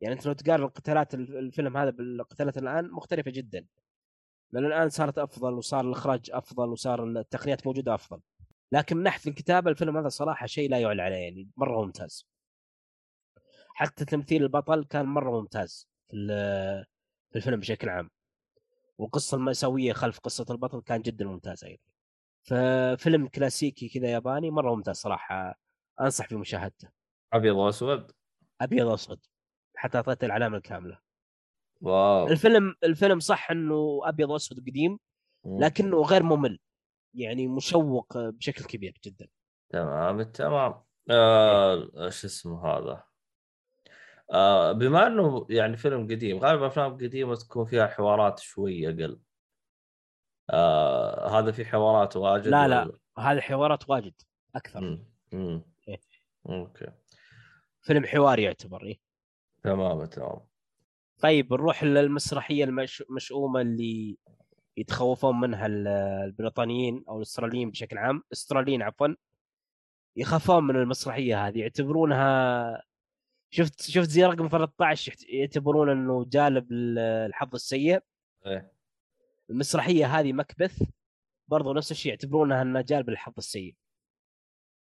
يعني أنت لو تقارن القتالات الف- الفيلم هذا بالقتالات الآن مختلفة جدا. لأن الآن صارت أفضل وصار الإخراج أفضل وصار التقنيات موجودة أفضل. لكن من ناحية الكتابة الفيلم هذا صراحة شيء لا يعلى عليه يعني مرة ممتاز. حتى تمثيل البطل كان مرة ممتاز في في الفيلم بشكل عام. والقصة المأساوية خلف قصة البطل كان جدا ممتاز أيضا. ففيلم كلاسيكي كذا ياباني مرة ممتاز صراحة أنصح بمشاهدته. أبيض وأسود؟ أبيض وأسود. حتى أعطيته العلامة الكاملة. واو. الفيلم الفيلم صح إنه أبيض وأسود قديم. لكنه غير ممل. يعني مشوق بشكل كبير جدا تمام تمام آه شو اسمه هذا آه بما إنه يعني فيلم قديم غالبا أفلام قديمة تكون فيها حوارات شوي أقل آه هذا في حوارات واجد لا لا ولا- هذه حوارات واجد أكثر مم. مم. إيه. أوكي فيلم حواري يعتبر إيه. تمام تمام طيب نروح للمسرحية المش- المشؤومة اللي يتخوفون منها ال- البريطانيين أو الأستراليين بشكل عام أستراليين عفوا يخافون من المسرحية هذه يعتبرونها شفت شفت زي رقم 13 يحت- يعتبرون إنه جالب ال- الحظ السيء. إيه. المسرحية هذه مكبث برضو نفس الشيء يعتبرونها إنها جالب الحظ السيء.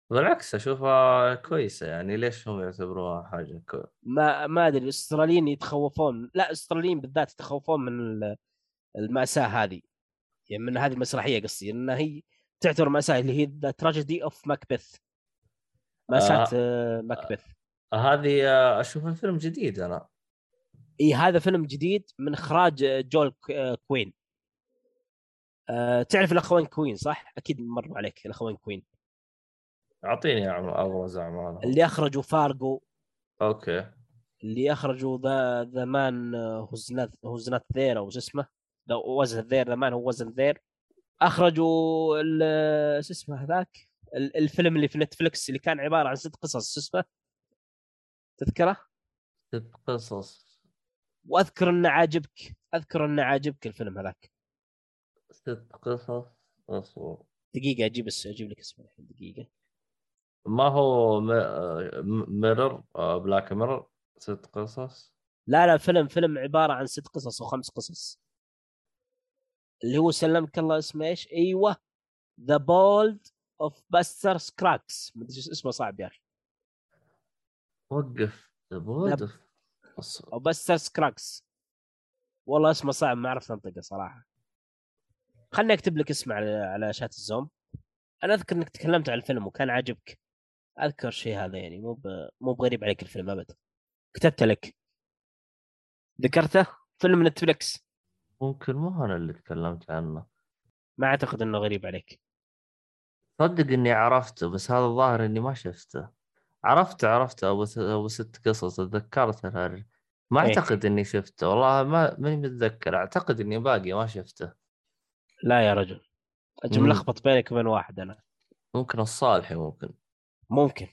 بالعكس أشوفها كويسة يعني ليش هم يعتبروها حاجة كو... ما ما أدري الأستراليين يتخوفون لا الأستراليين بالذات يتخوفون من المأساة هذه. يعني من هذه المسرحية قصدي انها هي تعتبر مأساة اللي هي The Tragedy of Macbeth مأساة آه. ماكبث هذه آه، أشوفها فيلم جديد أنا. إي هذا فيلم جديد من إخراج آه، جول آه، كوين. أه تعرف الاخوين كوين صح؟ أكيد مروا عليك الاخوين كوين. أعطيني ابرز اعمالهم اللي أخرجوا فارجو. أوكي. اللي أخرجوا the The Man who's who's not there أو شو اسمه. wasn't there The Man Who Wasn't There أخرجوا شو اسمه هذاك؟ ال- الفيلم اللي في نتفلكس اللي كان عبارة عن ست قصص شو اسمه؟ تذكره؟ ست قصص. وأذكر إنه عاجبك أذكر إنه عاجبك الفيلم هذاك. ست قصص. أصبر. دقيقة أجيب أجيب لك اسمه الحين دقيقة. ما هو Mirror Black Mirror ست قصص. لا لا فيلم فيلم عبارة عن ست قصص أو خمس قصص. اللي هو سلمك الله اسمه إيش؟ إيوه. The Ballad of Buster Scruggs مدري اسمه صعب يا أخي. وقف. وقف أص- أو Buster Scruggs والله اسمه صعب ما عرفت أنطقه صراحة. خلني أكتب لك اسمه على على شات الزوم. أنا أذكر إنك تكلمت عن الفيلم وكان عاجبك. أذكر شيء هذا يعني مو ب... مو بغريب عليك الفيلم ابدا كتبت لك. ذكرته؟ فيلم نتفلكس ممكن مو أنا اللي تكلمت عنه. ما أعتقد إنه غريب عليك. صدق إني عرفته بس هذا الظاهر إني ما شفته. عرفت عرفت أبو أبو ست قصص تذكرتها ما إيه. أعتقد إني شفته والله ما ماني متذكر. أعتقد إني باقي ما شفته. لا يا رجل. أجي. ملخبط بينك وبين واحد أنا. ممكن الصالحي ممكن. ممكن.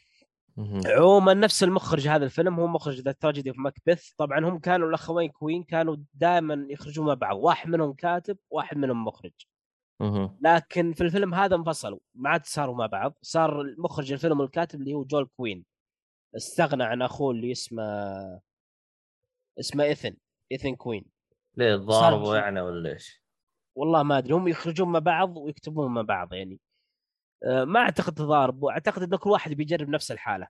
عموما نفس المخرج هذا الفيلم هو مخرج The Tragedy of Macbeth طبعا هم كانوا الأخوين كوين كانوا دائما يخرجون مع بعض. واحد منهم كاتب واحد منهم مخرج. لكن في الفيلم هذا انفصلوا ما عاد صاروا مع بعض. صار المخرج الفيلم والكاتب اللي هو جول كوين. استغنى عن أخوه اللي اسمه اسمه إيثن إيثن كوين. ليه ضاربوا يعني ولا إيش؟ والله ما أدري هم يخرجون مع بعض ويكتبون مع بعض يعني. ما أعتقد تضارب اعتقد ان كل واحد بيجرب نفس الحالة.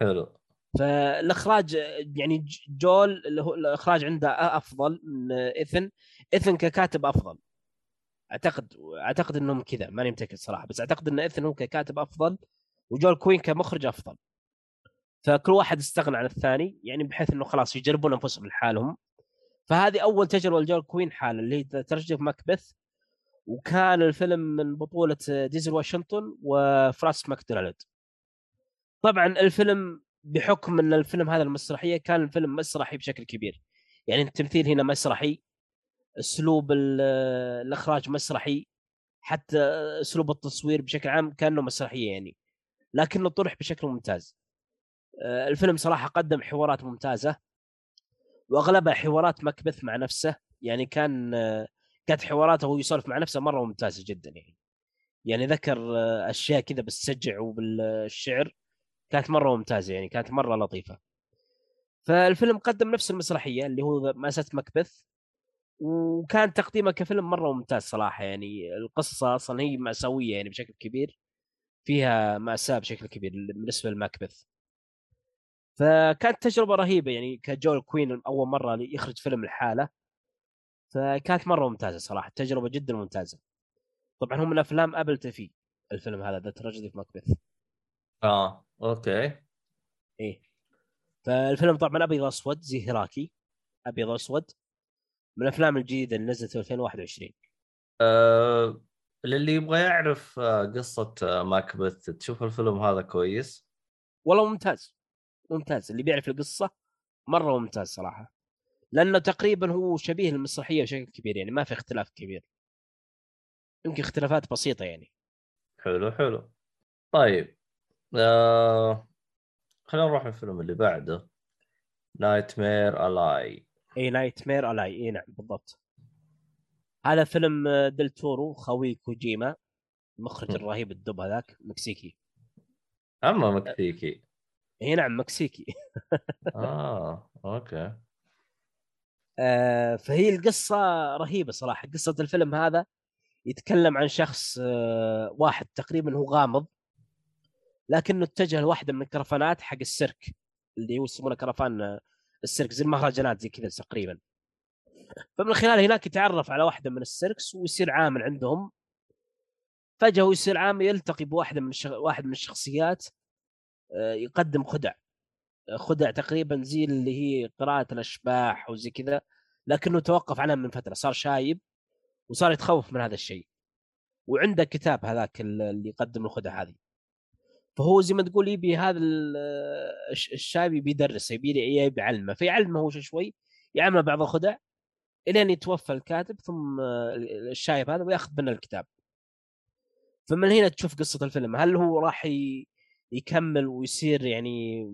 حلو. فالإخراج يعني جول اللي هو الإخراج عنده أفضل من ايثن ايثن ككاتب أفضل. أعتقد أعتقد إنهم كذا ماني متأكد صراحة بس أعتقد إن ايثن هو ككاتب أفضل وجول كوين كمخرج أفضل. فكل واحد استغنى عن الثاني يعني بحيث إنه خلاص يجربون أنفسهم لحالهم. فهذه أول تجربة لجول كوين لحاله اللي هي ترجمه ماكبث. وكان الفيلم من بطولة دينزل واشنطن وفرانسيس مكدورماند. طبعا الفيلم بحكم إن الفيلم هذا المسرحية كان الفيلم مسرحي بشكل كبير. يعني التمثيل هنا مسرحي أسلوب ال- الإخراج مسرحي حتى أسلوب التصوير بشكل عام كأنه مسرحية يعني. لكنه طرح بشكل ممتاز. آه، الفيلم صراحة قدم حوارات ممتازة وأغلبها حوارات مكبث مع نفسه. يعني كان آه، كانت حواراته وهو يسولف مع نفسه مرة ممتازة جدا يعني. يعني ذكر آه، أشياء كذا بالسجع وبالشعر كانت مرة ممتازة يعني كانت مرة لطيفة. فالفيلم قدم نفس المسرحية اللي هو مأساة مكبث وكان تقديمه كفيلم مرة ممتاز صراحة يعني. القصة أصلا هي مأساوية يعني بشكل كبير فيها مأساة بشكل كبير بالنسبة لماكبث. فكانت تجربة رهيبة يعني كجول كوين أول مرة يخرج فيلم لحاله فكانت مرة ممتازة صراحة تجربة جدا ممتازة. طبعا هم من أفلام Apple TV الفيلم هذا The Tragedy of Macbeth آه أوكي. إيه فالفيلم طبعا أبيض اسود زي هيراكي. أبيض اسود من الأفلام الجديدة اللي نزلت في 2021 آه للي يبغى يعرف آه، قصة آه، ماكبث تشوف الفيلم هذا كويس. والله ممتاز. ممتاز. اللي بيعرف القصة مرة ممتاز صراحة. لأنه تقريبا هو شبيه للمسرحية بشكل كبير يعني ما في اختلاف كبير. يمكن اختلافات بسيطة يعني. حلو حلو. طيب آه خلينا نروح الفيلم اللي بعده. Nightmare Alley اي Nightmare Alley اي نعم بالضبط. هذا فيلم آه، ديل تورو خوي كوجيما المخرج. الرهيب الدب هذاك مكسيكي. أما مكسيكي. اي نعم مكسيكي. آه أوكي. فهي القصة رهيبة صراحة. قصة الفيلم هذا يتكلم عن شخص آه واحد تقريبا هو غامض لكنه اتجه لواحدة من الكرفانات حق السيرك اللي هو يسمونه كرفان آه، السيرك زي المهرجانات زي كذا تقريبا. فمن خلال هناك يتعرف على واحدة من السيركس ويصير عامل عندهم. فجأة هو يصير عامل يلتقي بواحدة من. واحد من الشخصيات آه، يقدم خدع. آه، خدع تقريبا زي اللي هي قراءة الأشباح وزي كذا لكنه توقف عنها من فترة صار شايب وصار يتخوف من هذا الشيء. وعنده كتاب هذاك اللي يقدم الخدع هذه. فهو زي ما تقول يبي هذا ال- الش- الشايب يبي يدرسه يبي يعلمه. فيعلمه هو شوي يعمله بعض الخدع إلين يتوفى الكاتب ثم الشايب هذا ويأخذ منه الكتاب. فمن هنا تشوف قصة الفيلم هل هو راح يكمل ويصير يعني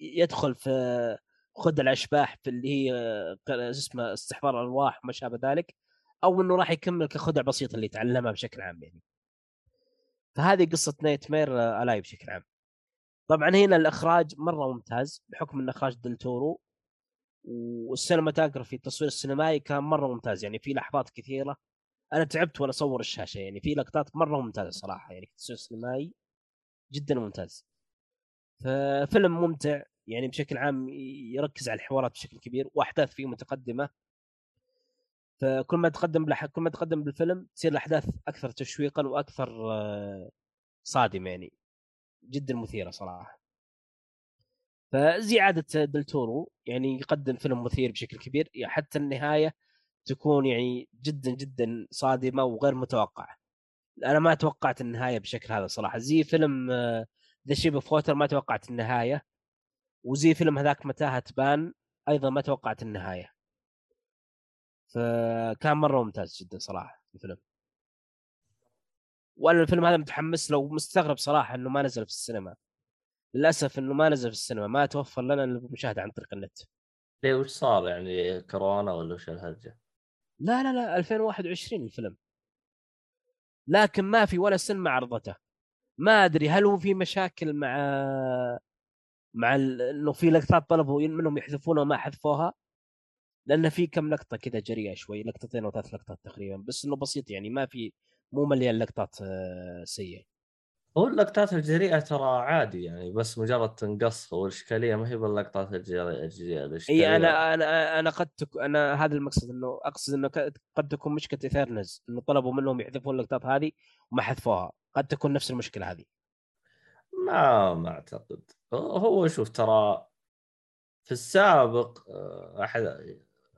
يدخل في خدع الأشباح في اللي هي آه، اسمه استحضار الارواح وما شابه ذلك أو إنه راح يكمل كخدع بسيطه اللي يتعلمها بشكل عام يعني. فهذه قصة Nightmare Alley بشكل عام. طبعا هنا الإخراج مرة ممتاز بحكم ان إخراج دلتورو وال cinematography التصوير السينمائي كان مرة ممتاز يعني في لحظات كثيرة أنا تعبت وأنا أصور الشاشة يعني في لقطات مرة ممتازة صراحة يعني التصوير السينمائي جدا ممتاز. ففيلم ممتع يعني بشكل عام يركز على الحوارات بشكل كبير وأحداث فيه متقدمة. فكل ما تقدم بلح... كل ما تقدم بالفيلم تصير الأحداث أكثر تشويقا وأكثر آه، صادمة يعني. جدا مثيرة صراحة. فزي عاده دلتورو يعني يقدم فيلم مثير بشكل كبير يعني حتى النهاية تكون يعني جدا جدا صادمة وغير متوقعة. أنا ما توقعت النهاية بشكل هذا صراحة. زي فيلم The Shape of Water ما توقعت النهاية وزي فيلم هذاك متاهة بان أيضا ما توقعت النهاية. فكان مرة ممتاز جدا صراحة الفيلم. وأنا الفيلم هذا متحمس لو مستغرب صراحة إنه ما نزل في السينما. للأسف إنه ما نزل في السينما ما توفر لنا المشاهدة عن طريق النت. ليه وش صار يعني كورونا ولا وش الهرجة؟ لا لا لا 2021 الفيلم. لكن ما في ولا سينما عرضته. ما أدري هل هو في مشاكل مع مع ال- إنه في لقطات طلبوا منهم يحذفونها وما حذفوها؟ لأن في كم لقطة كذا جريئة شوي لقطتين أو ثلاث لقطات تقريبا بس إنه بسيط يعني ما في مو مليان لقطات آه، سيئة. هو اللقطات الجريئة ترى عادي يعني بس مجرد تنقص والاشكاليه ما هي باللقطات الجريئة الاشكاليه إي أنا أنا أنا قد تك... أنا هذا المقصد إنه أقصد إنه قد تكون مشكلة Eternals إنه طلبوا منهم يحذفون اللقطات هذه وما حذفوها. قد تكون نفس المشكلة هذه؟ ما ما أعتقد. هو شوف ترى في السابق آه، أحد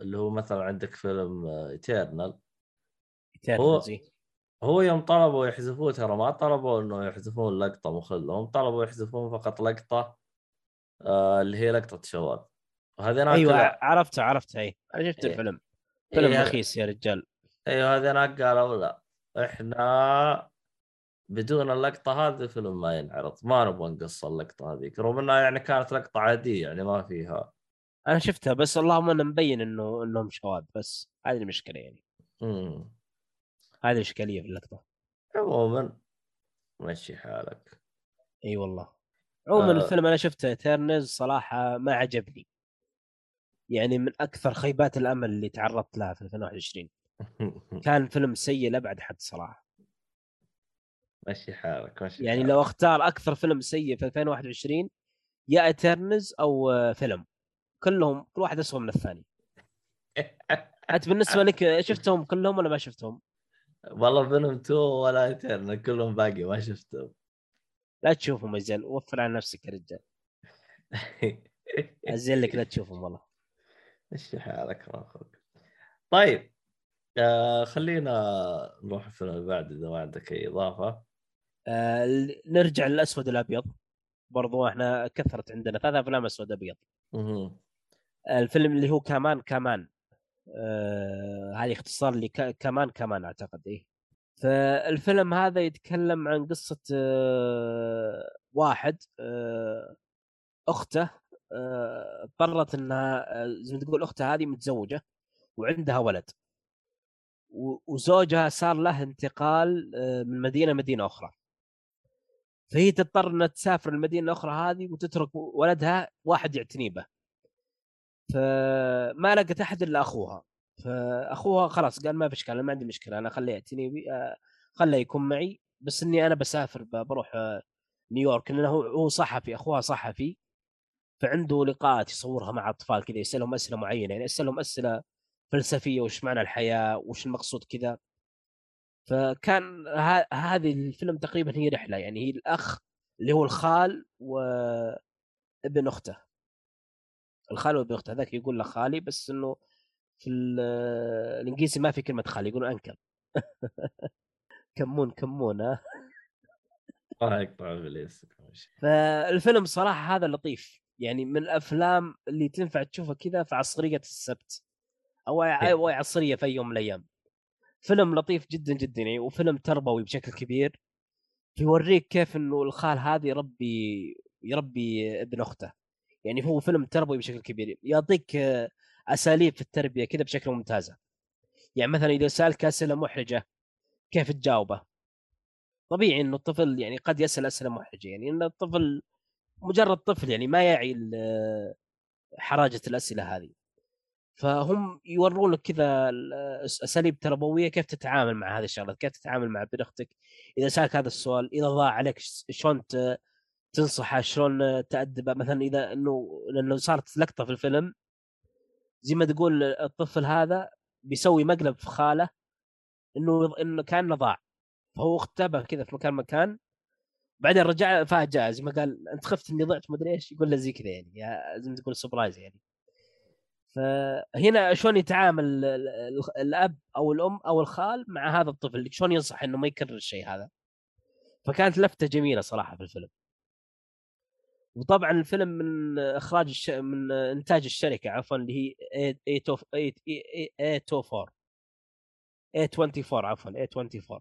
اللي هو مثلا عندك فيلم Eternals Eternals إي. هو يوم طلبوا يحذفوه ترى ما طلبوا إنه يحذفون لقطة مخله هم طلبوا يحذفون فقط لقطة آه اللي هي لقطة شواذ وهذه أيوه عرفتها عرفتها اي أنا شفت إيه. الفيلم. فيلم إيه. رخيص يا رجال. أيوه هذه هناك قالوا لا إحنا بدون اللقطة هذه الفيلم ما ينعرض. ما نبغى نقص اللقطة هذيك رغم إنها يعني كانت لقطة عادية يعني ما فيها. أنا شفتها بس اللهم إنه مبين إنه إنهم شواذ بس هذه المشكلة يعني. امم هذه الاشكاليه في اللقطة. عموما مشي حالك. إي والله. عموما آه. الفيلم أنا شفته Eternals صراحة ما عجبني. يعني من أكثر خيبات الأمل اللي تعرضت لها في 2021 كان فيلم سيء لأبعد حد صراحة. مشي حالك مشي يعني حالك. لو أختار أكثر فيلم سيء في 2021 يا Eternals أو Venom كلهم كل واحد اسوء من الثاني. أنت بالنسبة لك شفتهم كلهم ولا ما شفتهم؟ والله فيلم 2 ولا ايترنال كلهم باقي ما شفتهم. لا تشوفهم يا زين وفر على نفسك يا رجال. أزين لك لا تشوفهم والله. مشي حالك ما أخوك طيب آه خلينا نروح الفيلم اللي بعد إذا ما عندك أي إضافة. آه نرجع للأسود الابيض برضو إحنا كثرت عندنا ثلاث أفلام أسود ابيض. الفيلم اللي هو كمان كمان. آه هذه اختصار لي ك- كمان كمان أعتقد إيه. فالفيلم هذا يتكلم عن قصة آه واحد آه أخته آه، اضطرت إنها آه، زي ما تقول اختها هذه متزوجة وعندها ولد. وزوجها صار له انتقال آه، من مدينة مدينة أخرى. فهي تضطر إنها تسافر المدينة الأخرى هذه وتترك ولدها واحد يعتني به. فما لقت أحد إلا أخوها. فأخوها خلاص قال ما في إشكال أنا ما عندي مشكلة أنا خليه يعتني بي آه، خله يكون معي بس إني أنا بسافر بروح آه، نيويورك. لأنه هو صحفي أخوها صحفي فعنده لقاءات يصورها مع أطفال كذا يسألهم أسئلة معينة يعني يسألهم أسئلة فلسفية وش معنى الحياة وش المقصود كذا. فكان هذه الفيلم تقريبا هي رحلة يعني هي الأخ اللي هو الخال وابن أخته. الخال وابن أخته هذاك يقول له خالي بس إنه في ال- الإنجليزي ما في كلمة خالي يقولون أنكل. كمون كمون ها؟ الله يقطع ابليس فالفيلم صراحة هذا لطيف. يعني من الأفلام اللي تنفع تشوفها كذا في عصرية السبت أو أو عصرية في يوم من الأيام. فيلم لطيف جدا جدا يعني وفيلم تربوي بشكل كبير يوريك كيف إنه الخال هذا يربي يربي ابن أخته. يعني هو فيلم تربوي بشكل كبير يعطيك آه، أساليب في التربية كذا بشكل ممتازة. يعني مثلا إذا سألك أسئلة محرجة كيف تجاوبه؟ طبيعي إنه الطفل يعني قد يسأل أسئلة محرجة يعني إن الطفل مجرد طفل يعني ما يعي ال- حراجة الأسئلة هذه. فهم يورون لك كذا ال- أساليب تربوية كيف تتعامل مع هذه الشغلات كيف تتعامل مع ابن أختك إذا سالك هذا السؤال إذا ضاع عليك شلون تنصحه شلون تأدبه مثلا إذا انه لأنه صارت لقطة في الفيلم زي ما تقول الطفل هذا بيسوي مقلب في خاله إنه إنه كأنه ضاع. فهو اختبى كذا في مكان مكان بعدين رجع فاجأ زي ما قال أنت خفت إني ضعت مدري إيش يقول له زي كذا يعني زي ما تقول سبرايز يعني. فهنا شلون يتعامل ال- ال- الأب أو الأم أو الخال مع هذا الطفل؟ شلون ينصح إنه ما يكرر الشيء هذا؟ فكانت لفتة جميلة صراحة في الفيلم. وطبعا الفيلم من إخراج الش... من إنتاج الشركة عفوا اللي هي 824 A24 عفوا A24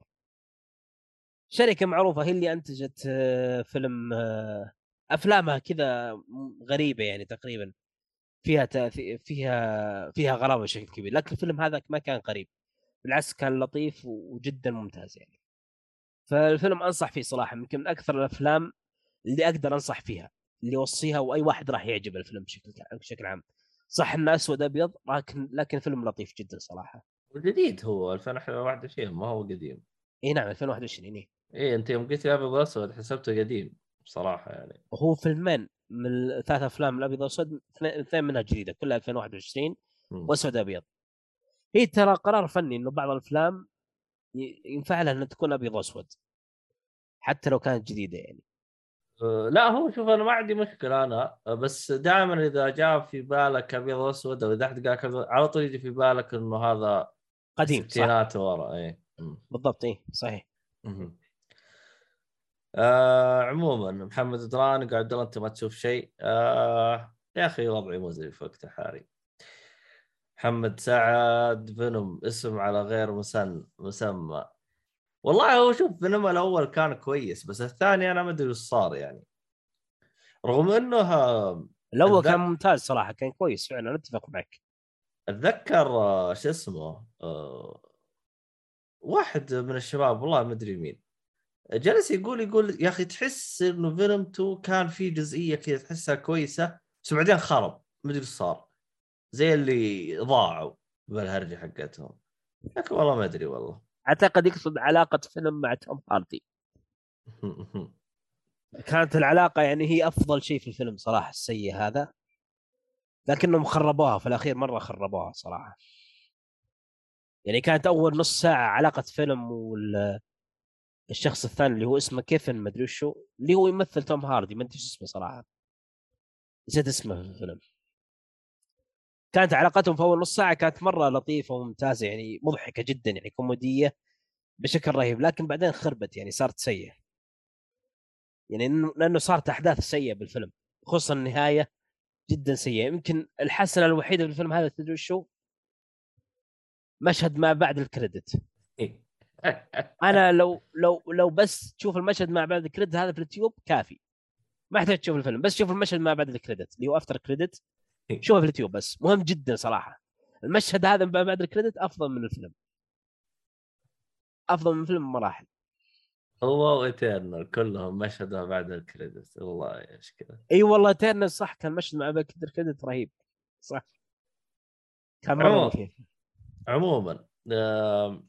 شركة معروفة هي اللي أنتجت آه، فيلم آه، أفلامها كذا غريبة يعني تقريبا. فيها فيها فيها غرابه بشكل كبير لكن الفيلم هذا ما كان غريب بالعكس كان لطيف وجدا ممتاز يعني. فالفيلم أنصح فيه صراحة يمكن من أكثر الأفلام اللي أقدر أنصح فيها اللي أوصيها وأي واحد راح يعجب الفيلم بشكل بشكل عام. صح إنه أسود أبيض لكن لكن فيلم لطيف جدا صراحة. جديد هو 2021 ما هو قديم. إي نعم 2021 إي. إيه أنت يوم قلت لي أبيض وأسود حسبته قديم. بصراحة يعني. هو فيلمين من ثلاث أفلام الأبيض والأسود اثنين منها جديدة كلها 2021 وأسود أبيض. هي ترى قرار فني إنه بعض الأفلام ينفع لها إنها تكون أبيض وأسود. حتى لو كانت جديدة يعني. أه، لا هو شوف أنا ما عندي مشكلة أنا بس دائما إذا جاء في بالك أبيض وأسود أو إذا أحد قال على طول يجي في بالك إنه هذا قديم ستينات ورا اي بالضبط اي صحيح. آه عموما محمد دران قاعد أنت ما تشوف شيء. آه يا أخي وضعي مزري في وقت حالي محمد سعد فينوم اسم على غير مسن مسمى. والله هو شوف فينوم الأول كان كويس بس الثاني أنا ما أدري وش صار يعني. رغم إنه الأول كان ممتاز صراحة كان كويس فعلا أتفق معك. أتذكر آه، شو اسمه آه، واحد من الشباب والله ما أدري مين. جلس يقول يقول يا أخي تحس إنه فينوم 2 كان في جزئية كذا تحسها كويسة بس بعدين خرب ما أدري صار. زي اللي ضاعوا بالهرجة حقتهم. لكن والله ما أدري والله. أعتقد يقصد علاقة فيلم مع توم هاردي. كانت العلاقة يعني هي أفضل شيء في الفيلم صراحة السيء هذا. لكنهم خربوها في الأخير مرة خربوها صراحة. يعني كانت أول نص ساعة علاقة فيلم وال الشخص الثاني اللي هو اسمه كيفن ما أدري وشو اللي هو يمثل توم هاردي ما أدري إيش اسمه صراحة. نسيت اسمه في الفيلم. كانت علاقتهم في أول نص ساعة كانت مرة لطيفة وممتازة يعني مضحكة جدا يعني كوميدية بشكل رهيب لكن بعدين خربت يعني صارت سيئة. يعني لأنه صارت أحداث سيئة بالفيلم خصوصا النهاية جدا سيئة. يمكن الحسنة الوحيدة في الفيلم هذا تدري شو مشهد ما بعد الكريدت. أنا لو لو لو بس تشوف المشهد ما بعد الكريدت هذا في اليوتيوب كافي. ما يحتاج تشوف الفيلم بس شوف المشهد ما بعد ال credit اللي هو after credit شوفه في اليوتيوب بس مهم جدا صراحة. المشهد هذا ما بعد ال credit أفضل من الفيلم. أفضل من الفيلم بمراحل. هو و Eternals كلهم مشهد ما بعد ال credit. والله إيش كذا إي والله Eternals صح كان مشهد ما بعد ال credit رهيب. صح. كان مرة عموما, عموما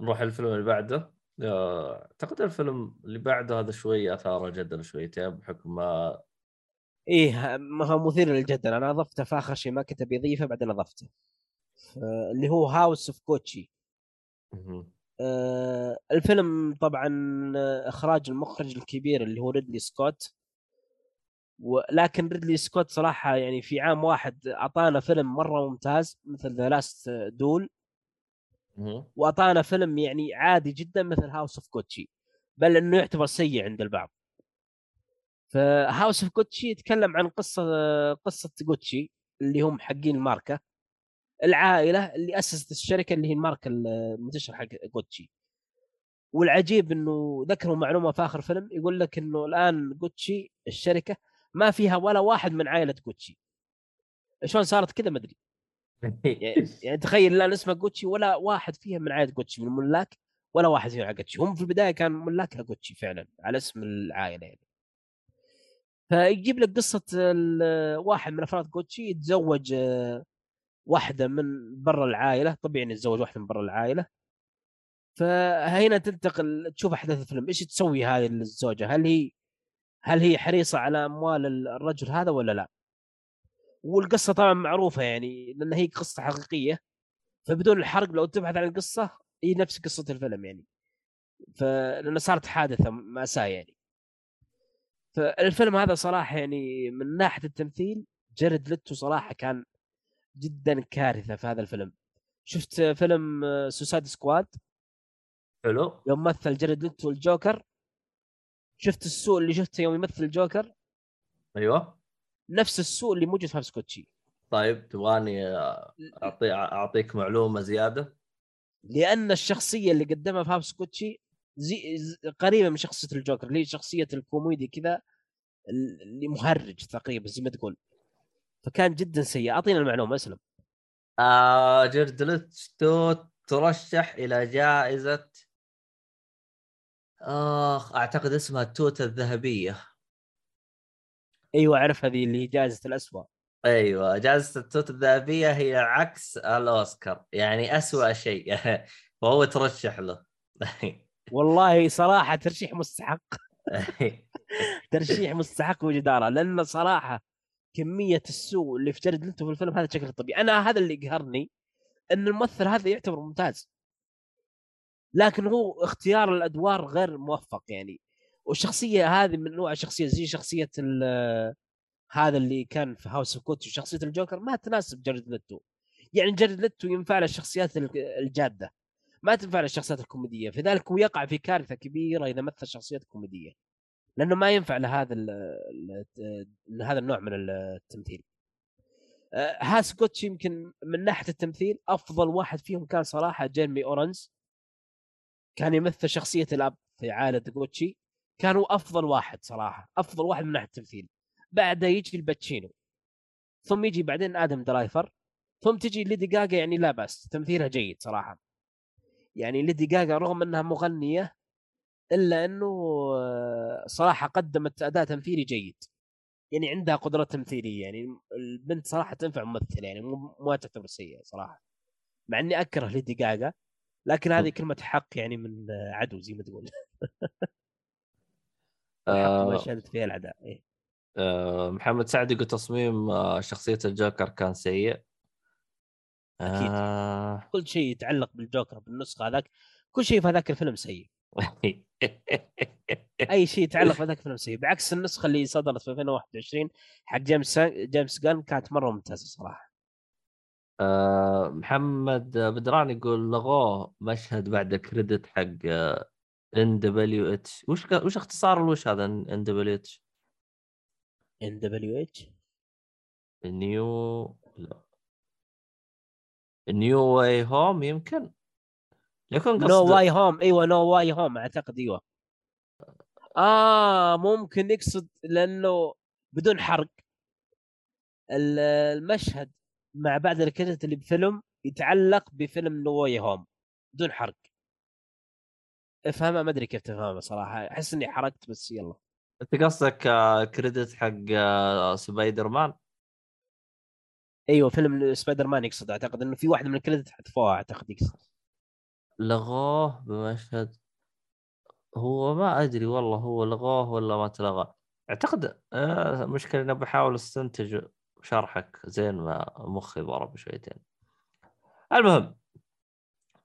نروح الفيلم اللي بعده. أعتقد الفيلم اللي بعده هذا شوي اثار الجدل شويتين بحكم ما إيه ما هو مثير للجدل. أنا أضفته في آخر شيء ما كنت بيضيفه بعدين أضفته. اللي هو House of Gucci آه الفيلم طبعا إخراج المخرج الكبير اللي هو ريدلي سكوت ولكن ريدلي سكوت صراحة يعني في عام واحد أعطانا فيلم مرة ممتاز مثل The Last Duel واعطانا فيلم يعني عادي جدا مثل House of Gucci بل إنه يعتبر سيء عند البعض. ف House of Gucci يتكلم عن قصة قصة كوتشي اللي هم حقين الماركة العائلة اللي أسست الشركة اللي هي الماركة المنتشره حق كوتشي والعجيب إنه ذكروا معلومة في آخر فيلم يقول لك إنه الآن كوتشي الشركة ما فيها ولا واحد من عائلة كوتشي شلون صارت كذا ما أدري. يعني, يعني تخيل الان اسمه جوتشي ولا واحد فيها من عائلة جوتشي من الملاك ولا واحد فيهم جوتشي. هم في البداية كان ملاكها جوتشي فعلا على اسم العائلة يعني. فيجيب لك قصة واحد من أفراد جوتشي يتزوج آه، واحدة من برا العائلة. طبيعي إنه يتزوج واحدة من برا العائلة. فهنا تنتقل تشوف أحداث الفيلم. إيش تسوي هذه الزوجة؟ هل هي هل هي حريصة على أموال الرجل هذا ولا لا؟ والقصة طبعا معروفة يعني لأن هي قصة حقيقية. فبدون الحرق لو تبحث عن القصة هي نفس قصة الفيلم يعني. فلانه صارت حادثة ماساه يعني. فالفيلم هذا صراحة يعني من ناحية التمثيل جارد ليتو صراحة كان جدا كارثة في هذا الفيلم. شفت فيلم Suicide Squad حلو. يوم مثل جرد لتو الجوكر. شفت السوء اللي شفته يوم يمثل الجوكر؟ أيوه. نفس السوء اللي موجود في هاوس كوتشي طيب تبغاني اعطي أعطيك معلومة زيادة؟ لأن الشخصية اللي قدمها في هاوس كوتشي زي ز- قريبة من شخصية الجوكر اللي هي شخصية الكوميدي كذا اللي مهرج تقريبا زي ما تقول. فكان جدا سيء. أعطينا المعلومة أسلم. آه جيرد ليتو ترشح إلى جائزة اخ أعتقد اسمها التوته الذهبية. أيوه اعرف هذه اللي هي جائزة الاسوء أيوه جائزة التوته الذهبية هي عكس الأوسكار يعني أسوأ شيء فهو ترشح له. والله صراحة ترشيح مستحق. ترشيح مستحق وجدارة لأن صراحة كمية السوء اللي في جارد ليتو في الفيلم هذا بشكل طبيعي. أنا هذا اللي يقهرني إن الممثل هذا يعتبر ممتاز. لكن هو اختيار الأدوار غير موفق يعني. والشخصيه هذه من نوع الشخصيه زي شخصية هذا اللي كان في House of Gucci وشخصيه الجوكر ما تناسب جارد ليتو يعني جارد ليتو ينفع ال- الجادة ما تنفع له الشخصيات الكوميدية. فذلك هو يقع في كارثة كبيرة إذا مثل شخصيات كوميدية لأنه ما ينفع لهذا ال ال هذا النوع من التمثيل. آه، House of Gucci يمكن من ناحية التمثيل أفضل واحد فيهم كان صراحة جيرمي ايرونز كان يمثل شخصية الأب في عائلة جوتشي كان هو أفضل واحد صراحة أفضل واحد من ناحية التمثيل. بعده يجي آل باتشينو ثم يجي بعدين آدم درايفر ثم تجي ليدي جاجا يعني لا بأس تمثيلها جيد صراحة. يعني ليدي جاجا رغم إنها مغنية إلا إنه آه، صراحة قدمت أداء تمثيلي جيد. يعني عندها قدرات تمثيلية يعني البنت صراحة تنفع ممثلة يعني مو ما تعتبر سيئة صراحة. مع إني أكره ليدي جاجا لكن هذه كلمة حق يعني من عدو زي ما تقول. آه شهدت فيها الاعداء إيه. آه محمد سعد يقول تصميم آه شخصية الجوكر كان سيء أكيد. آه... كل شيء يتعلق بالجوكر بالنسخة هذاك كل شيء في هذاك الفيلم سيء أي شيء يتعلق في هذاك الفيلم سيء بعكس النسخة اللي صدرت في 2021 حق جيمس جيمس جان كانت مرة ممتازة صراحة آه محمد بدران يقول لغوه مشهد بعد credit حق NWH وش ك... وش اختصار الوش هذا NWH ان دبليو اتش نيو لا. نيو واي هوم يمكن؟ يكون قصد No Way Home إيوه No Way Home أعتقد إيوه. آه ممكن يقصد لأنه بدون حرق. ال- المشهد ما بعد ال credit اللي بفيلم يتعلق بفيلم No Way Home بدون حرق. افهمها ما أدري كيف تفهمها صراحة. أحس إني حرقت بس يلا. أنت قصدك آه، credit حق آه، سبايدر مان أيوه فيلم سبايدر مان يقصد. أعتقد إنه في واحدة من ال credit حذفوها أعتقد يقصد. لغوه بمشهد هو ما أدري والله هو لغوه ولا ما تلغى. أعتقد آه مشكلة اني بحاول أستنتج شرحك زين ما مخي ضرب شويتين. المهم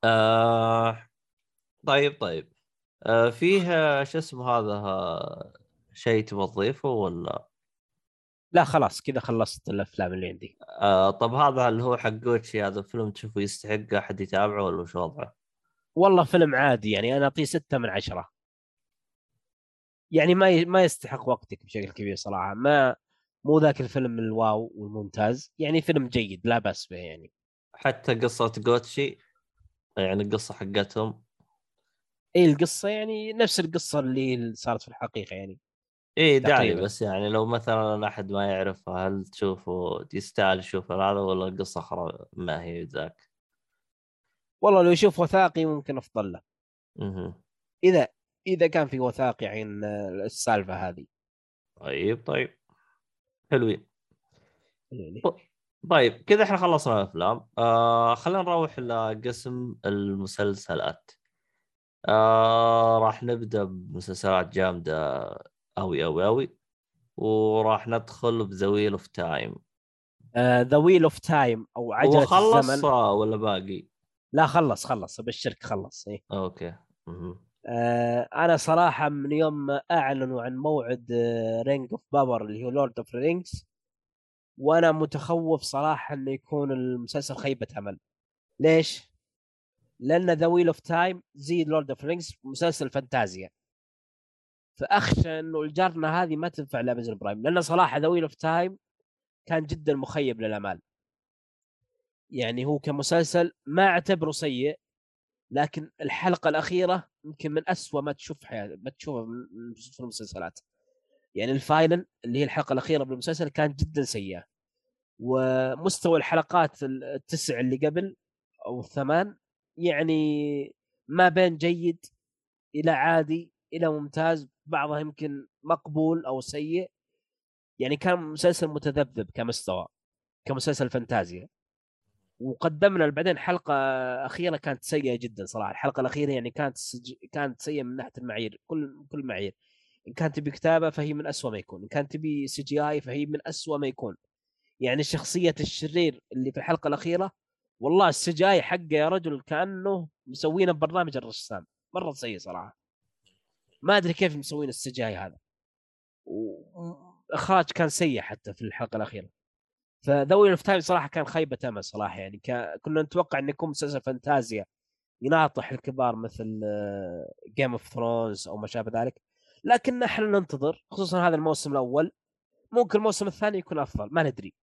آه طيب طيب. آه فيه آه، شو اسمه هذا آه، شيء تبغى تضيفه ولا؟ لا خلاص كذا خلصت الأفلام اللي عندي. آه طب هذا اللي هو حق جوتشي؟ هذا الفيلم تشوفه يستحق أحد يتابعه ولا وش وضعه؟ والله فيلم عادي يعني أنا أعطيه ستة من عشرة. يعني ما. ما يستحق وقتك بشكل كبير صراحة. ما مو ذاك الفيلم الواو والممتاز. يعني فيلم جيد لا بأس به يعني. حتى قصة جوتشي يعني القصة حقتهم اي القصة يعني نفس القصة اللي صارت في الحقيقة يعني إيه داعي. بس يعني لو مثلا أحد ما يعرفها هل تشوفه يستاهل يشوف هذا ولا القصة خرا ما هي ذاك؟ والله لو يشوف وثائقي ممكن أفضل له. أها إذا إذا كان في وثائقي عن السالفة هذه. طيب طيب. حلوين. يعني طيب كذا إحنا خلصنا الأفلام. آه خلينا نروح لقسم المسلسلات. آه راح نبدأ بمسلسلات جامدة أوي أوي أوي وراح ندخل ب The Wheel of Time The Wheel of Time أو هو عجلة خلص الزمن آه، ولا باقي؟ لا خلص خلص أبشرك خلص إيه. Okay مهم. آه أنا صراحة من يوم ما أعلنوا عن موعد Rings of Power اللي هو Lord of Rings وأنا متخوف صراحة إنه يكون المسلسل خيبة أمل ليش؟ لأن The Wheel of Time زي Lord of Rings مسلسل فانتازيا. فأخشى إنه الجارنا هذه ما تنفع ل Amazon Prime لأن صراحة The Wheel of Time كان جدا مخيب للأمال. يعني هو كمسلسل ما أعتبره سيء لكن الحلقة الأخيرة يمكن من أسوأ ما تشوف حياتك ما تشوفه من في المسلسلات. يعني ال final اللي هي الحلقة الأخيرة بالمسلسل كانت جدا سيئه ومستوى الحلقات التسع اللي قبل أو الثمان يعني ما بين جيد إلى عادي إلى ممتاز بعضها يمكن مقبول أو سيء. يعني كان مسلسل متذبذب كمستوى كمسلسل فانتازيا. وقدمنا بعدين حلقة أخيرة كانت سيئة جدا صراحة. الحلقة الأخيرة يعني كانت سج... كانت سيئة من ناحية المعايير كل كل المعايير إن كانت تبي كتابة فهي من أسوأ ما يكون إن كانت تبي CGI فهي من أسوأ ما يكون. يعني شخصية الشرير اللي في الحلقة الأخيرة والله ال CGI حقه يا رجل كأنه مسوينه ببرنامج الرسام. مرة سيء صراحة. ما أدري كيف مسوين ال CGI هذا. واخراج كان سيء حتى في الحلقة الأخيرة. ف The Wheel of Time صراحة كان خيبة أمل صراحة. يعني ك... كنا نتوقع انه يكون مسلسل فانتازيا يناطح الكبار مثل Game of Thrones أو ما شابه ذلك. لكن إحنا ننتظر خصوصا هذا الموسم الأول. ممكن الموسم الثاني يكون أفضل. ما ندري.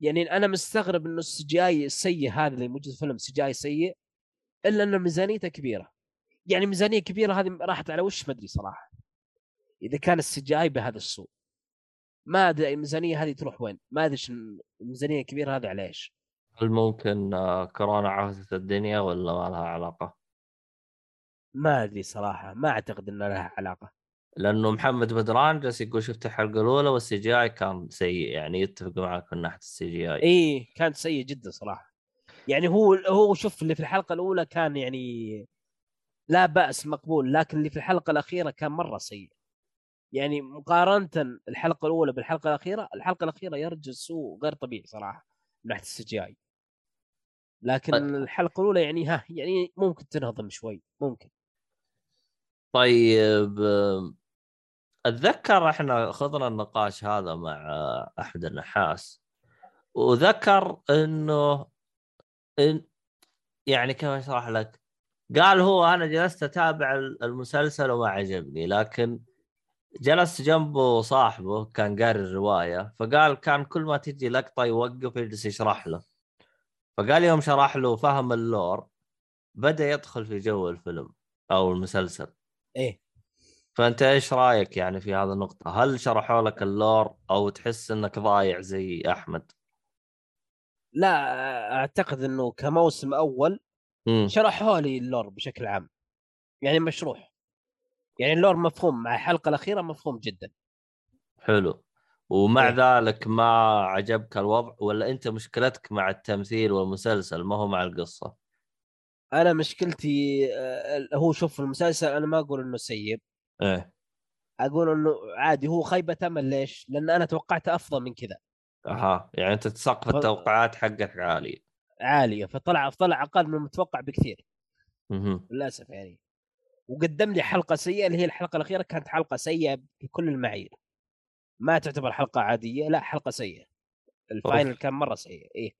يعني أنا مستغرب إنه ال CGI السيء هذا اللي موجود في الفيلم CGI سيء إلا ان ميزانيته كبيرة. يعني ميزانية كبيرة هذه راحت على وش؟ ما أدري صراحة. إذا كان ال CGI بهذا السوء. ما أدري الميزانية هذه تروح وين؟ ما أدري الميزانية الكبيرة هذه على إيش. هل ممكن آه، كورونا هدت الدنيا ولا ما لها علاقة؟ ما أدري صراحة. ما أعتقد ان لها علاقة. لأنه محمد بدران جالس يقول شفت الحلقة الأولى وال CGI كان سيء يعني يتفق معك من ناحية ال CGI كان سيء جدا صراحة. يعني هو هو شوف اللي في الحلقة الأولى كان يعني لا بأس مقبول لكن اللي في الحلقة الأخيرة كان مرة سيء. يعني مقارنه الحلقة الأولى بالحلقة الأخيرة الحلقة الأخيرة يرجع سوء غير طبيعي صراحة من ناحية السي جي اي لكن طيب. الحلقة الأولى يعني ها يعني ممكن تنهضم شوي ممكن. طيب أتذكر إحنا خضنا النقاش هذا مع أحمد النحاس وذكر إنه إن يعني كيف أشرح لك؟ قال هو أنا جلست أتابع المسلسل وما عجبني لكن جلس جنبه صاحبه كان قاري الرواية فقال كان كل ما تجي لقطة يوقف يجلس يشرح له. فقال يوم شرح له فهم ال lore بدأ يدخل في جو الفيلم أو المسلسل. إيه. فأنت إيش رأيك يعني في هذه النقطة؟ هل شرحوا لك ال lore أو تحس إنك ضايع زي أحمد؟ لا أعتقد إنه كموسم أول شرحوا لي ال lore بشكل عام يعني مشروح. يعني ال lore مفهوم مع الحلقة الأخيرة مفهوم جدا. حلو. ومع إيه؟ ذلك ما عجبك الوضع ولا أنت مشكلتك مع التمثيل والمسلسل؟ ما هو مع القصة. أنا مشكلتي آه، هو شوف المسلسل أنا ما أقول إنه سيء. إيه. أقول إنه عادي هو خيبه امل ليش؟ لأن أنا توقعت أفضل من كذا. أها يعني أنت سقف ف... التوقعات حقك عالي عالية فطلع طلع أقل من المتوقع بكثير. أها. للأسف يعني. وقدم لي حلقة سيئة اللي هي الحلقة الأخيرة كانت حلقة سيئة بكل المعايير. ما تعتبر حلقة عادية لا حلقة سيئة. الفاينل كان مرة سيء إيه.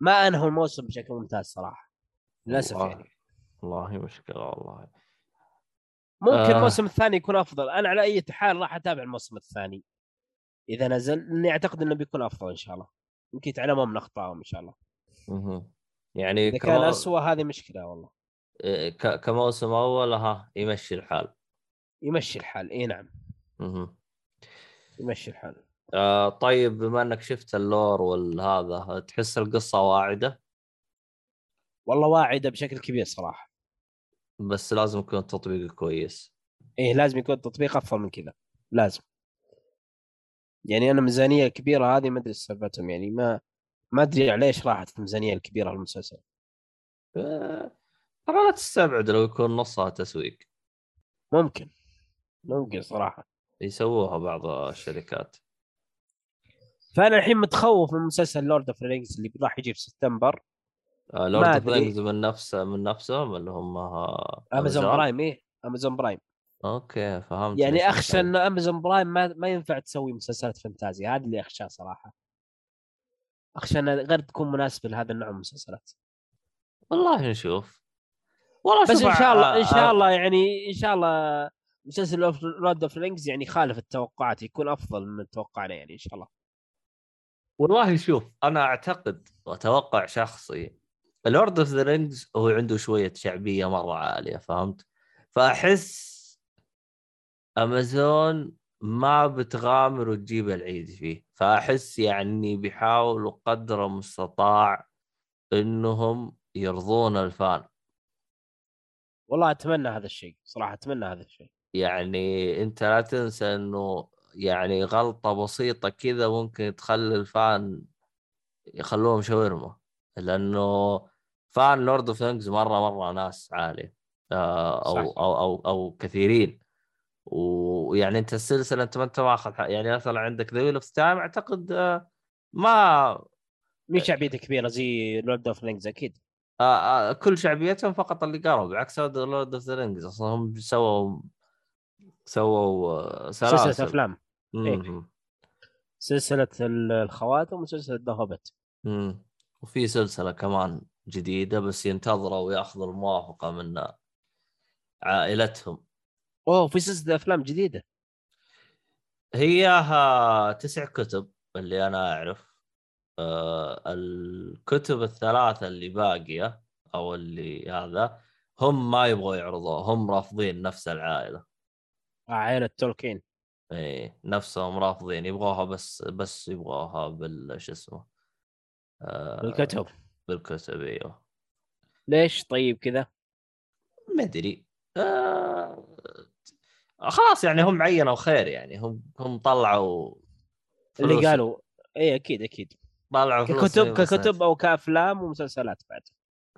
ما انهوا الموسم بشكل ممتاز صراحة. للأسف يعني. والله مشكلة والله. ممكن آه. الموسم الثاني يكون أفضل. أنا على أي حال راح أتابع الموسم الثاني. إذا نزل لاني أعتقد إنه بيكون أفضل إن شاء الله. يمكن يتعلمون من اخطائهم إن شاء الله. أها يعني إذا كان اسوء هذه مشكلة والله. إيه، كموسم أول ها يمشي الحال. يمشي الحال. إي نعم. أها يمشي الحال. آه طيب بما إنك شفت اللور والهذا تحس القصة واعدة؟ والله واعدة بشكل كبير صراحة. بس لازم يكون التطبيق كويس. إيه لازم يكون التطبيق أفضل من كذا. لازم. يعني أنا ميزانية كبيرة هذه ما أدري سالفتهم يعني ما ما أدري ليش راحت الميزانية الكبيرة للمسلسل آه، ترى لا تستبعد لو يكون نصها تسويق. ممكن. ممكن صراحة. يسووها بعض الشركات. فأنا الحين متخوف من مسلسل Lord of Rings اللي راح يجي في سبتمبر. Lord of Rings من نفسه من نفسهم اللي هم Amazon Prime إيه Amazon Prime okay فهمت يعني أخشى ان Amazon Prime ما, ما ينفع تسوي مسلسلات فانتازيا. هذا اللي أخشاه صراحة. أخشى انها غير تكون مناسبه لهذا النوع من المسلسلات. والله نشوف. والله بس إن شاء الله إن شاء الله يعني إن شاء الله مسلسل Lord of Rings يعني خالف التوقعات يكون أفضل من توقعنا يعني إن شاء الله. والله شوف أنا أعتقد وأتوقع شخصي Lord of the Rings هو عنده شوية شعبية مرة عالية فهمت؟ فأحس امازون ما بتغامر وتجيب العيد فيه. فأحس يعني بيحاولوا قدر المستطاع إنهم يرضون ال fan. والله أتمنى هذا الشيء صراحة أتمنى هذا الشيء. يعني أنت لا تنسى إنه يعني غلطة بسيطة كذا ممكن تخلي ال fan يخلوهم شاورما لأنه فان لورد اوف ثينجز مره مره ناس عاليه آه، أو صح. أو أو أو كثيرين. ويعني أنت السلسلة أنت ما أنت ماخذ يعني مثلا عندك ذا ويل اوف تايم أعتقد آه، ما مي شعبيته كبيرة زي لورد اوف رينجز أكيد. آه، آه، كل شعبيتهم فقط اللي قالوا بعكس لورد اوف ذا رينجز. أصلا هم سووا سووا آه، سلسلة أفلام. إيه. سلسلة ال- الخواتم وسلسلة ذا هوبت. وفي سلسلة كمان. جديدة بس ينتظروا ويأخذوا الموافقة من عائلتهم. أوه في سلسلة أفلام جديدة. هي تسع كتب اللي أنا أعرف. آه الكتب الثلاثة اللي باقية أو اللي هذا هم ما يبغوا يعرضوها هم رافضين نفس العائلة. عائلة تولكين. إيه نفسهم رافضين يبغوها بس بس يبغوها بال شو اسمه آه الكتب بالكتب أيوه ليش طيب كذا؟ ما أدري. آه... خلاص يعني هم عينوا خير يعني. هم هم طلعوا اللي فلوس- قالوا اي أكيد أكيد. طلعوا فلوس ككتب ككتب أو كأفلام ومسلسلات بعد.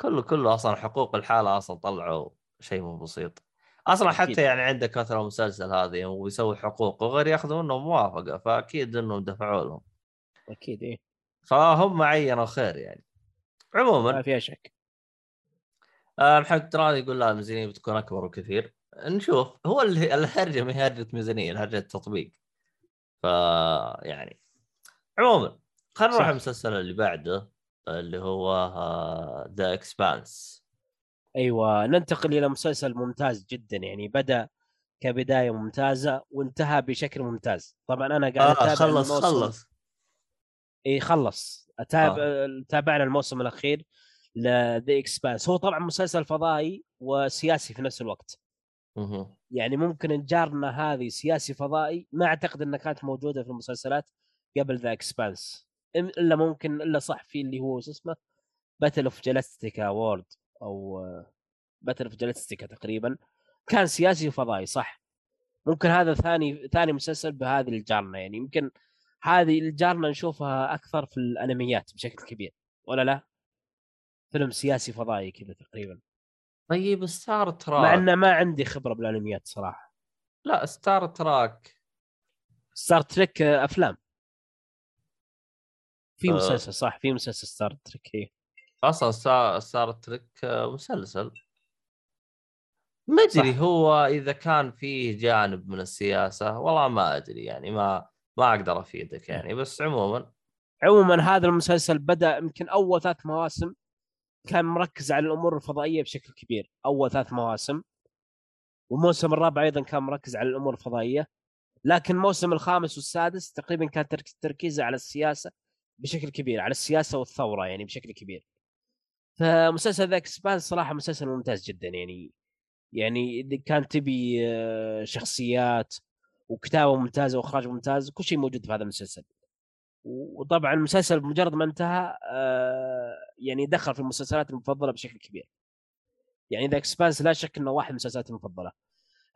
كله كله أصلا حقوق الحالة أصلا طلعوا شيء مو بسيط. أصلا أكيد. حتى يعني عندك مثلا مسلسل هذه ويسوي حقوق وغير ياخذوا منهم موافقة فأكيد إنهم دفعوا لهم. أكيد إيه. فهم عينوا خير يعني. عموما. ما فيها شك. آه، محمد تراني يقول لا الميزانية بتكون أكبر وكثير نشوف. هو اللي الهرجة ما هي هرجة ميزانية الهرجة تطبيق ف يعني عموما خلينا نروح. المسلسل اللي بعده اللي هو The Expanse أيوه ننتقل إلى مسلسل ممتاز جدا. يعني بدأ كبداية ممتازة وانتهى بشكل ممتاز. طبعا أنا قاعد آه أتابع خلص الموسم- خلص. اي خلص. اتابع آه. تابعنا الموسم الأخير ل The Expanse هو طبعا مسلسل فضائي وسياسي في نفس الوقت. مهم. يعني ممكن نجارنا هذه سياسي فضائي ما أعتقد إنها كانت موجودة في المسلسلات قبل The Expanse إلا ممكن إلا صح في اللي هو شو اسمه؟ Battle of Galactica وورد أو Battle of Galactica تقريبا. كان سياسي وفضائي صح. ممكن هذا ثاني ثاني مسلسل بهذه الجارنا. يعني يمكن هذه الجارنا نشوفها أكثر في الأنميات بشكل كبير ولا لا؟ فيلم سياسي فضائي كذا تقريبا طيب Star Trek مع انه ما عندي خبرة بالأنميات صراحة لا Star Trek Star Trek أفلام في آه. مسلسل صح في مسلسل Star Trek إيه. أصلا Star Trek مسلسل ما أدري. هو إذا كان فيه جانب من السياسة والله ما أدري يعني ما ما أقدر أفيدك يعني بس عموما. عموما هذا المسلسل بدأ يمكن أول ثلاث مواسم كان مركز على الأمور الفضائية بشكل كبير أول ثلاث مواسم. والموسم الرابع أيضا كان مركز على الأمور الفضائية. لكن الموسم الخامس والسادس تقريبا كان ترك- تركيزه على السياسة بشكل كبير على السياسة والثورة يعني بشكل كبير. فمسلسل ذا إكسبانس صراحة مسلسل ممتاز جدا يعني يعني إذا كان تبي آه، شخصيات وكتابة ممتازة وإخراج ممتاز كل شيء موجود في هذا المسلسل. وطبعا المسلسل بمجرد ما انتهى آه، يعني دخل في المسلسلات المفضلة بشكل كبير. يعني ذا إكسبانس لا شك إنه واحد من المسلسلات المفضلة.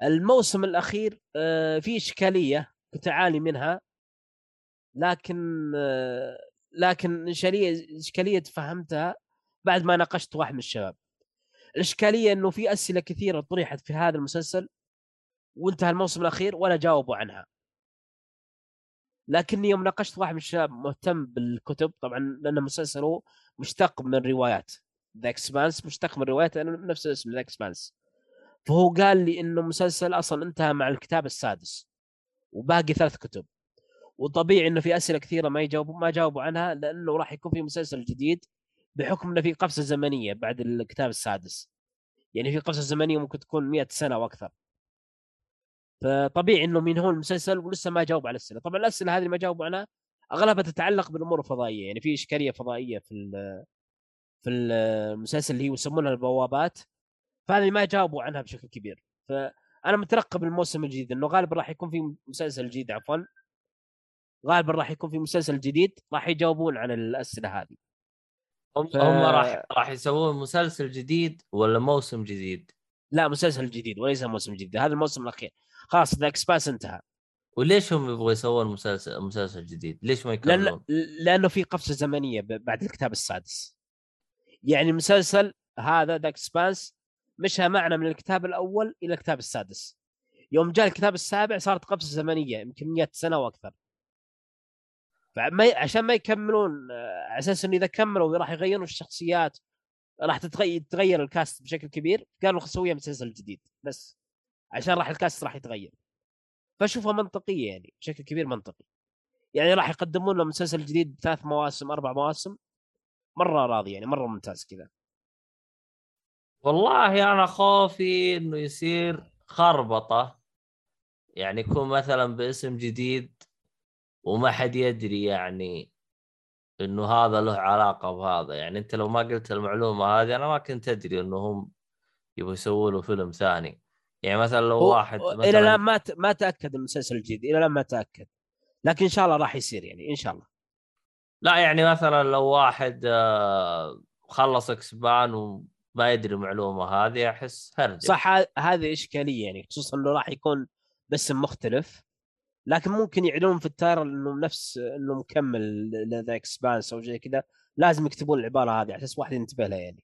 الموسم الأخير آه، في إشكالية كنت أعاني منها. لكن آه، لكن إشكالية إشكالية فهمتها بعد ما ناقشت واحد من الشباب. الإشكالية إنه في أسئلة كثيرة طرحت في هذا المسلسل وانتهى الموسم الأخير ولا جاوبوا عنها. لكني يوم ناقشت واحد من الشباب مهتم بالكتب طبعا لأن المسلسل هو مشتق من روايات. The Expanse مشتق من روايات نفس الاسم The Expanse فهو قال لي إنه مسلسل أصلا انتهى مع الكتاب السادس وباقي ثلاث كتب. وطبيعي إنه في أسئلة كثيرة ما يجاوبوا ما جاوبوا عنها لأنه راح يكون في مسلسل جديد بحكم إنه في قفزة زمنية بعد الكتاب السادس. يعني في قفزة زمنية ممكن تكون 100 سنة وأكثر فطبيعي إنه من هو المسلسل ولسه ما جاوب على الأسئلة. طبعا الأسئلة هذه اللي ما جاوبوا عنها أغلبها تتعلق بالأمور الفضائية يعني في إشكالية فضائية في في المسلسل اللي يسمونها البوابات فهذه ما جاوبوا عنها بشكل كبير. فأنا مترقب الموسم الجديد إنه غالبا راح يكون في مسلسل جديد عفوا. غالبا راح يكون في مسلسل جديد راح يجاوبون عن الأسئلة هذه. هم ف- هم راح راح يسوون مسلسل جديد ولا موسم جديد؟ لا مسلسل جديد وليس موسم جديد هذا الموسم الأخير خلاص The Expanse انتهى وليش هم يبغوا يسوون مسلسل مسلسل جديد؟ ليش ما لأن يكملون؟ لأنه في قفزة زمنية بعد الكتاب السادس يعني المسلسل هذا The Expanse مشى معنا من الكتاب الأول إلى الكتاب السادس يوم جاء الكتاب السابع صارت قفزة زمنية يمكن 100 سنة وأكثر فما. عشان ما يكملون آه، على أساس إنه إذا كملوا راح يغيرون الشخصيات راح تتغير تغير ال cast بشكل كبير. قالوا نسويها مسلسل جديد بس. عشان راح الكاست راح يتغير. فاشوفها منطقية يعني بشكل كبير منطقي. يعني راح يقدمون له مسلسل جديد ثلاث مواسم أربع مواسم. مرة راضي يعني مرة ممتاز كذا. والله أنا خوفي إنه يصير خربطة. يعني يكون مثلا باسم جديد وما حد يدري يعني إنه هذا له علاقة بهذا. يعني أنت لو ما قلت المعلومة هذه أنا ما كنت أدري إنه هم يبغوا يسووا له فيلم ثاني. يعني مثلا لو هو- واحد إلى مثلا الآن ما. ما تأكد المسلسل الجديد إلى الآن ما تأكد. لكن إن شاء الله راح يصير يعني إن شاء الله. لا يعني مثلا لو واحد آه، خلص Expanse وما يدري المعلومه هذه أحس هرجة. صح هذه إشكالية يعني خصوصا إنه راح يكون باسم مختلف. لكن ممكن يعلنون في ال trailer انه نفس انه مكمل ل The Expanse أو زي كذا. لازم يكتبون العبارة هذه على أساس واحد ينتبه لها يعني.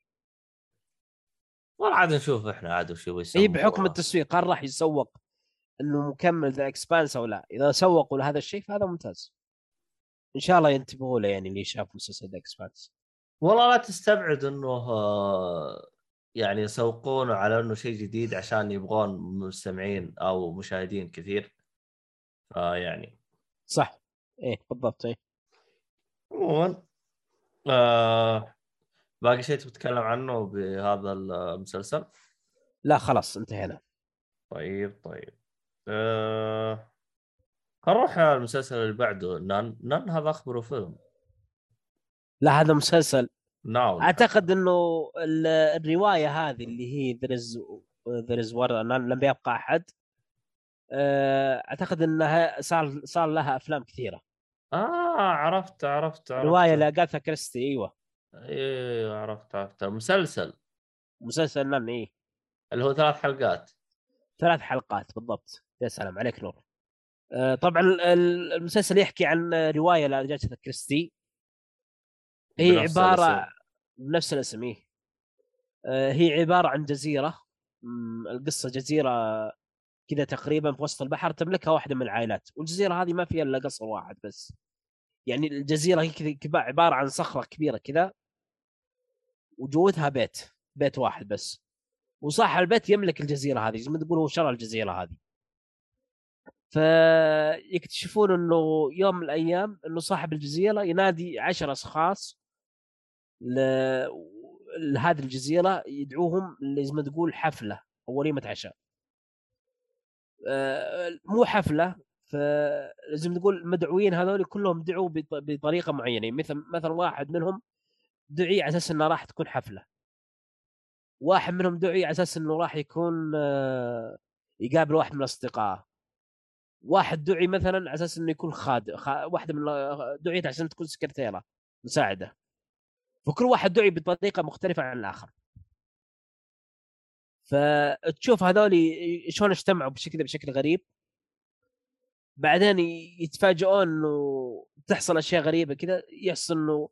والله عاد نشوف إحنا عاد وش هي يسووا بحكم التسويق هل راح يسوق إنه مكمل The Expanse أو لا؟ إذا سوقوا لهذا الشيء فهذا ممتاز. إن شاء الله ينتبهوا له يعني اللي شاف مسلسل The Expanse والله لا تستبعد إنه آه، يعني يسوقونه على إنه شيء جديد عشان يبغون مستمعين أو مشاهدين كثير. فيعني صح. إيه بالضبط إيه. عموما آه باقي شيء تتكلم عنه بهذا المسلسل؟ لا خلاص انتهينا. طيب طيب. آه نروح على المسلسل اللي بعده. نان نان هذا أخبره فيلم. لا هذا مسلسل. ناو. أعتقد إنه ال- الرواية هذه اللي هي از ذير از لم يبقى أحد. آه، أعتقد إنها صار صار لها أفلام كثيرة. آه عرفت عرفت عرفت. روايه لأغاثا كريستي أيوه. أيوه عرفت عرفت. المسلسل مسلسل نان إيه. اللي هو ثلاث حلقات. ثلاث حلقات بالضبط. يا سلام عليك نور. آه، طبعا ال- ال- المسلسل يحكي عن رواية لاغاثا كريستي. هي بنفس عبارة الاسم. بنفس الاسم إيه. آه، هي عبارة عن جزيرة. القصة جزيرة كذا تقريبا في وسط البحر تملكها واحدة من العائلات. والجزيرة هذه ما فيها إلا قصر واحد بس. يعني الجزيرة هي عبارة عن صخرة كبيرة كذا وجوتها بيت بيت واحد بس. وصاحب البيت يملك الجزيرة هذه زي ما تقول هو شرى الجزيرة هذه. فيكتشفون إنه يوم من الأيام إنه صاحب الجزيرة ينادي عشر أشخاص ل... لهذه الجزيرة يدعوهم زي ما تقول حفلة أو وليمة عشاء. مو حفلة فلازم تقول المدعوين هذول كلهم دعوا بط- بطريقة معينة. مثل مثلا واحد منهم دعي على أساس إنه راح تكون حفلة. واحد منهم دعي على أساس إنه راح يكون آه، يقابل واحد من اصدقائه واحد دعي مثلا على أساس إنه يكون خادم خا... من دعيت عشان تكون سكرتيرة مساعدة. فكل واحد دعي بطريقة مختلفة عن الآخر. فتشوف هذول شلون اجتمعوا بشكل بشكل غريب. بعدين يتفاجئون إنه تحصل أشياء غريبة كذا يحصل إنه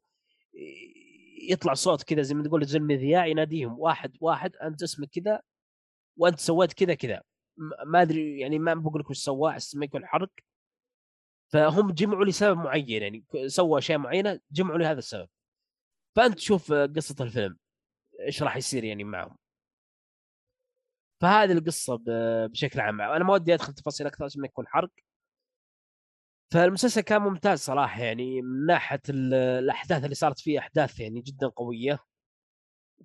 يطلع صوت كذا زي ما تقول زي المذياع يناديهم واحد واحد أنت اسمك كذا وأنت سويت كذا كذا ما أدري يعني ما بقول لك وش سواه أحس ما يكون حرق. فهم جمعوا لسبب معين يعني سووا أشياء معينة جمعوا لهذا السبب. فأنت تشوف قصة الفيلم إيش راح يصير يعني معهم؟ فهذه القصة بشكل عام. أنا ما ودي أدخل تفاصيل أكثر عشان ما يكون حرق. فالمسلسل كان ممتاز صراحة يعني من ناحية ال- الأحداث اللي صارت فيه أحداث يعني جدا قوية.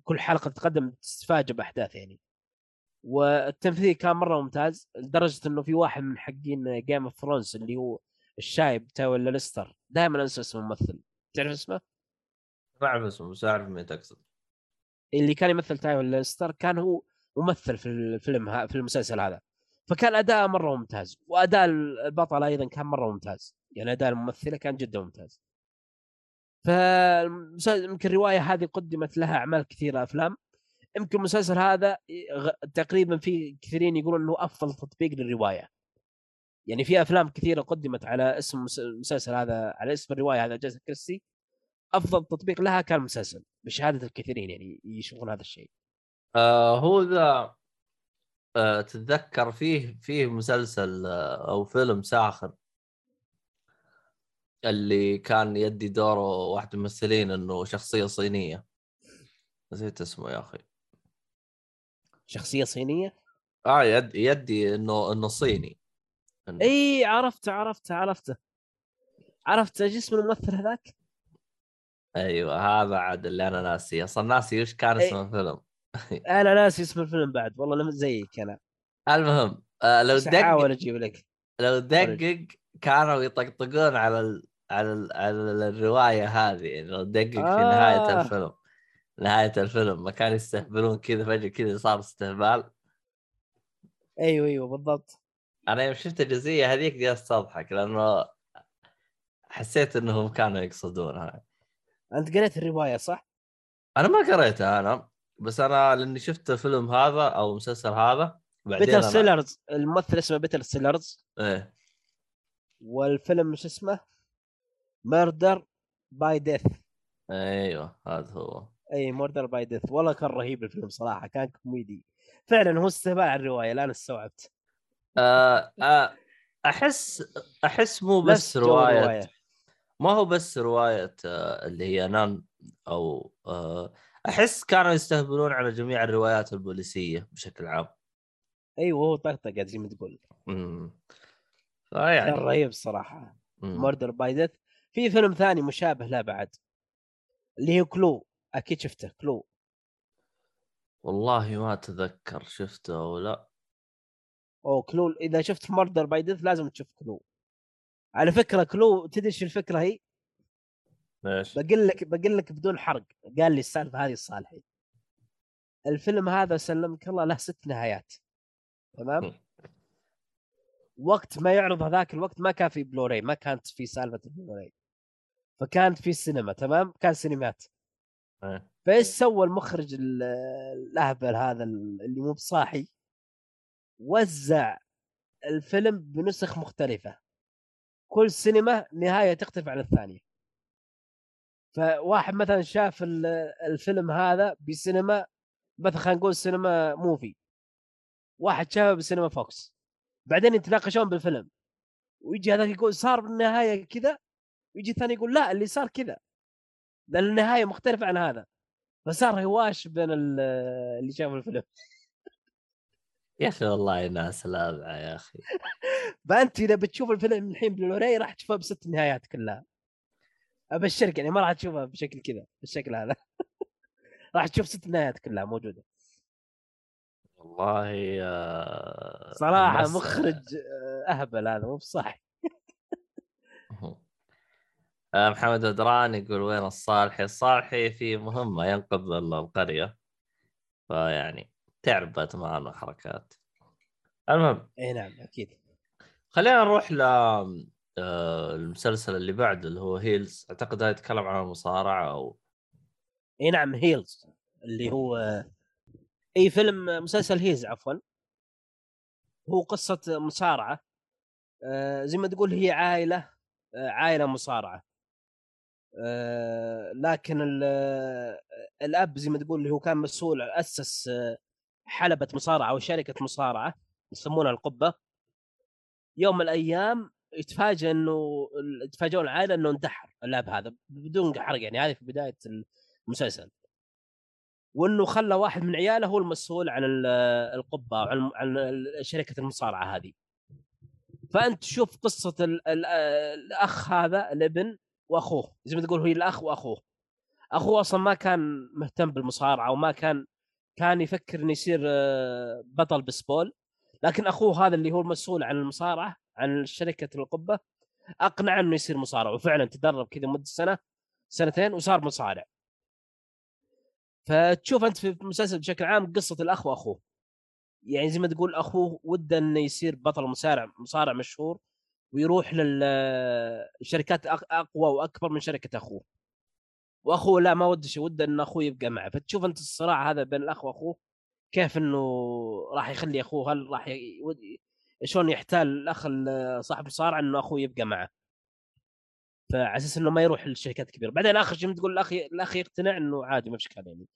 كل حلقة تقدم تتفاجئ بأحداث يعني. والتمثيل كان مرة ممتاز لدرجة إنه في واحد من حقين Game of Thrones اللي هو الشايب تاو ليستر. دائما أنسى اسم الممثل. تعرف اسمه؟ ما أعرف اسمه بس أعرف مين تقصد. اللي كان يمثل تايو ليستر كان هو ممثل في الفيلم في المسلسل هذا. فكان أداء مرة ممتاز وأداء البطله أيضا كان مرة ممتاز. يعني أداء الممثلة كان جدا ممتاز. فيمكن الروايه هذه قدمت لها أعمال كثيرة أفلام. يمكن المسلسل هذا تقريبا في كثيرين يقولون إنه أفضل تطبيق للرواية. يعني في أفلام كثيرة قدمت على اسم المسلسل هذا على اسم الرواية هذا جاسا كريستي. أفضل تطبيق لها كان المسلسل بشهادة الكثيرين يعني يشوفون هذا الشيء. آه هو ذا آه تتذكر فيه فيه مسلسل آه أو فيلم ساخر اللي كان يدي دوره واحد من الممثلين إنه شخصية صينية. نسيت اسمه يا أخي. شخصية صينية؟ آه يد يدي إنه إنه صيني. إنه... إي عرفته عرفته عرفته. عرفت إيش اسم الممثل هذاك؟ أيوه هذا عاد اللي أنا ناسي أصلا ناسي وش كان اسم الفيلم. أنا ناسي اسم الفيلم بعد والله لم زيك أنا. المهم آه لو دقق أحاول أجيب لك. لو دقق كانوا يطقطقون على ال... على ال... على الرواية هذه يعني لو دقق آه. في نهاية الفيلم. نهاية الفيلم ما كانوا يستهبلون كذا فجأة كذا صار استهبال. أيوه أيوه بالضبط. أنا يوم شفت الجزئية هذيك جلست أضحك لأنه حسيت إنهم كانوا يقصدونها. أنت قريت الرواية صح؟ أنا ما قريتها أنا. بس أنا لأني شفت الفيلم هذا أو المسلسل هذا بعدين بيتر أنا... سيلرز الممثل اسمه بيتر سيلرز إيه. والفيلم مش اسمه؟ Murder by Death أيوه هذا هو. أي Murder by Death والله كان رهيب الفيلم صراحة كان كوميدي. فعلا هو استهبال على الرواية الآن استوعبت. آه آه أحس أحس مو بس رواية رواية. ما هو بس رواية آه اللي هي None أو آه أحس كانوا يستهبلون على جميع الروايات البوليسية بشكل عام. أيوه هو طقطقة زي ما تقول. فيعني كان رهيب الصراحه Murder by Death في فيلم ثاني مشابه له بعد. اللي هو Clue أكيد شفته Clue والله ما أتذكر شفته أو لا. أو Clue إذا شفت Murder by Death لازم تشوف Clue على فكرة Clue تدري الفكرة هي؟ بقول لك بقول لك بدون حرق قال لي السالفة هذه الصاحي الفيلم هذا سلمك الله له ست نهايات. تمام؟ وقت ما يعرض هذاك الوقت ما كان في بلوراي ما كانت في سالفة البلوراي فكانت في السينما تمام؟ كان سينمات. أه. فإيش سوى المخرج الأهبل هذا اللي مو بصاحي؟ وزع الفيلم بنسخ مختلفة. كل سينما نهاية تختلف عن الثانية. فواحد مثلا شاف الفيلم هذا بسينما مثلا خلينا نقول سينما Muvi. واحد شافه بسينما VOX. بعدين يتناقشون بالفيلم. ويجي هذاك يقول صار بالنهاية كذا ويجي الثاني يقول لا اللي صار كذا. لأن النهاية مختلفة عن هذا. فصار هواش بين اللي شافوا الفيلم. يا أخي والله ناس لاذعه يا أخي. فأنت إذا بتشوف الفيلم الحين بلوراي راح تشوفه بست نهايات كلها. أبشرك يعني ما راح تشوفها بشكل كذا بالشكل هذا. راح تشوف ست نهايات كلها موجودة. والله يا صراحة مخرج آه، أهبل هذا مو بصح. آه، محمد ادران يقول وين الصالحي؟ الصالحي في مهمة ينقذ القرية. فيعني تعرف باتمان وحركات المهم إي نعم أكيد. خلينا نروح ل المسلسل اللي بعده اللي هو Heels. أعتقد هذا يتكلم عن المصارعة أو إي نعم Heels اللي هو أي فيلم مسلسل Heels عفوا. هو قصة مصارعة. آه، زي ما تقول هي عائلة آه، عائلة مصارعة. لكن الأب زي ما تقول اللي هو كان مسؤول اسس حلبة مصارعة أو شركة مصارعة يسمونها القبة. يوم من الأيام يتفاجئ إنه يتفاجئون العائلة إنه انتحر اللاعب هذا بدون حرق يعني هذه في بداية المسلسل. وإنه خلى واحد من عياله هو المسؤول عن القبة عن عن شركة المصارعة هذه. فأنت تشوف قصة الأخ هذا الابن وأخوه زي ما تقول هو الأخ وأخوه. أخوه أصلا ما كان مهتم بالمصارعة وما كان كان يفكر إنه يصير آه، بطل بسبول لكن أخوه هذا اللي هو المسؤول عن المصارعة عن شركة القبة اقنع إنه يصير مصارع. وفعلا تدرب كذا مدة سنة سنتين وصار مصارع. فتشوف أنت في المسلسل بشكل عام قصة الأخ وأخوه. يعني زي ما تقول أخوه وده إنه يصير بطل مصارع مصارع مشهور ويروح للشركات أقوى وأكبر من شركة أخوه. وأخوه لا ما وده شيء وده إن أخوه يبقى معه. فتشوف أنت الصراع هذا بين الأخ وأخوه كيف إنه راح يخلي أخوه هل راح. شلون يحتال الأخ صاحب الصارع إنه أخوه يبقى معه. فعلى أساس إنه ما يروح للشركات الكبيره بعدين اخر شيء تقول الأخ الأخ يقتنع إنه عادي ما في إشكال يعني.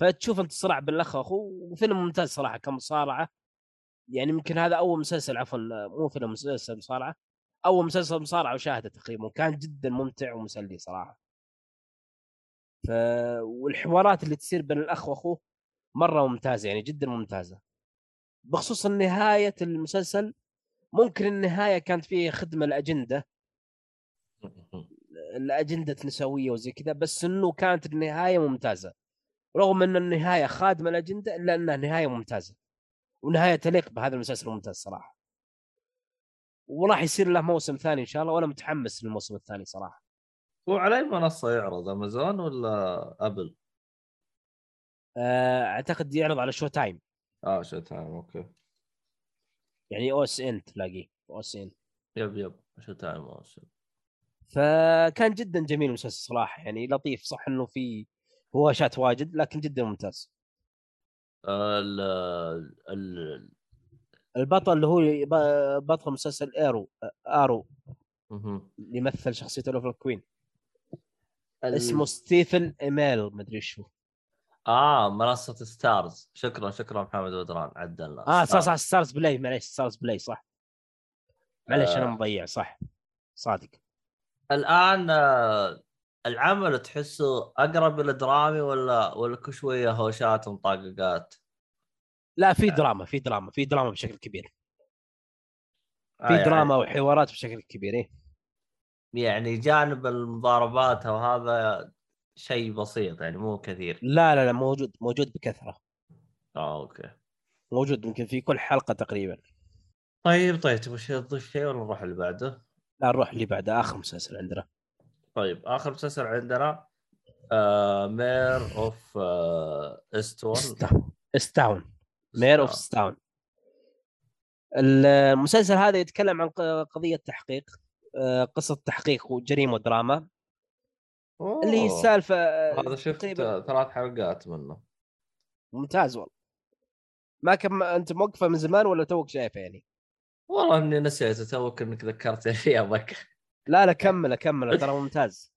فتشوف أنت الصراع بين الأخ وأخوه وفيلم ممتاز صراحة كمصارعة. يعني يمكن هذا أول مسلسل عفوا مو فيلم مسلسل مصارعة. أول مسلسل مصارعة وشاهده تقريبا. وكان جدا ممتع ومسلي صراحة. ف والحوارات اللي تصير بين الأخ وأخوه مرة ممتازة يعني جدا ممتازة. بخصوص نهاية المسلسل ممكن النهاية كانت فيها خدمة الاجنده الاجنده نسوية وزي كذا بس إنه كانت النهاية ممتازة. رغم إن النهاية خادمة الاجنده إلا إنها نهاية ممتازة. ونهاية تليق بهذا المسلسل الممتاز صراحة. وراح يصير له موسم ثاني إن شاء الله وأنا متحمس للموسم الثاني صراحة. هو على أي منصة يعرض أمازون ولا أبل؟ آه، أعتقد يعرض على Showtime آه Showtime أوكي. يعني أو اس ان تلاقيه أو اس ان يب يب Showtime OSN فكان جدا جميل المسلسل صراحة يعني لطيف صح إنه في هواشات واجد لكن جدا ممتاز. ال ال البطل اللي هو بطل مسلسل Arrow Arrow اللي يمثل شخصية Oliver Queen. اسمه Stephen Amell مدري شو. آه منصة Starz. شكرا شكرا محمد بدران عدلنا آه صح صح Starz Play. معليش Starz Play صح. معليش آه. أنا مضيع صح. صادق. الآن آه العمل تحسه أقرب إلى درامي ولا ولا كل شوية هوشات ومطاققات؟ لا في دراما في دراما في دراما بشكل كبير. في آه يعني... دراما وحوارات بشكل كبير إيه؟ يعني جانب المضاربات وهذا شيء بسيط يعني مو كثير. لا لا لا موجود موجود بكثرة. آه أوكي. موجود يمكن في كل حلقة تقريبا. طيب طيب تبغى تضيف شيء ولا نروح اللي بعده؟ لا نروح اللي بعده آخر مسلسل عندنا. طيب آخر مسلسل عندنا آه Mare of آه Easttown Easttown Mare of Easttown المسلسل هذا يتكلم عن قضية تحقيق آه، قصة تحقيق وجريمة ودراما. اللي هي السالفة هذا شفت. ثلاث حلقات منه. ممتاز والله. ما كم أنت موقفه من زمان ولا توك شايفه يعني؟ والله إني نسيت توك إنك ذكرتني فيها بك لا لا كمل كمل ترى ممتاز.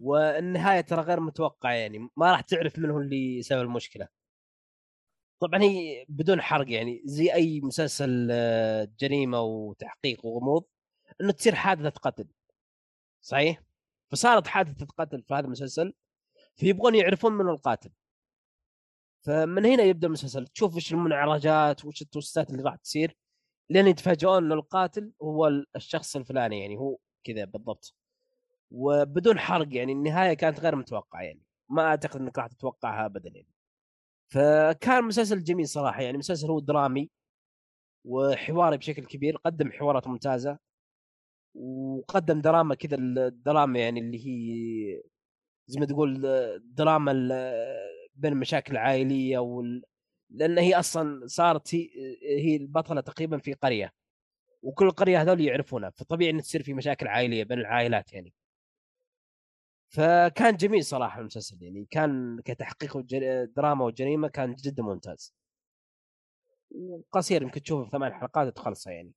والنهاية ترى غير متوقعة يعني ما راح تعرف من هو اللي سبب المشكلة. طبعا هي بدون حرق يعني زي أي مسلسل آه، جريمة وتحقيق وغموض إنه تصير حادثة قتل. صحيح؟ فصارت حادثة قتل في هذا المسلسل فيبغون يعرفون من القاتل. فمن هنا يبدأ المسلسل تشوف إيش المنعرجات وايش التوستات اللي راح تصير لين يتفاجئون انه القاتل هو الشخص الفلاني يعني هو كذا بالضبط. وبدون حرق يعني النهاية كانت غير متوقعة يعني. ما أعتقد إنك راح تتوقعها ابدا يعني. فكان مسلسل جميل صراحة يعني مسلسل هو درامي وحواري بشكل كبير قدم حوارات ممتازة. وقدم دراما كذا الدراما يعني اللي هي زي ما تقول دراما بين المشاكل العائليه وال... لأن هي أصلا صارت هي هي البطلة تقريبا في قرية وكل القريه هذول يعرفونها فطبيعي إن تصير في مشاكل عائلية بين العائلات يعني. فكان جميل صراحة المسلسل يعني كان كتحقيق دراما وجريمة كان جدا ممتاز. وقصير يمكن تشوفه في ثمان حلقات تخلصه يعني.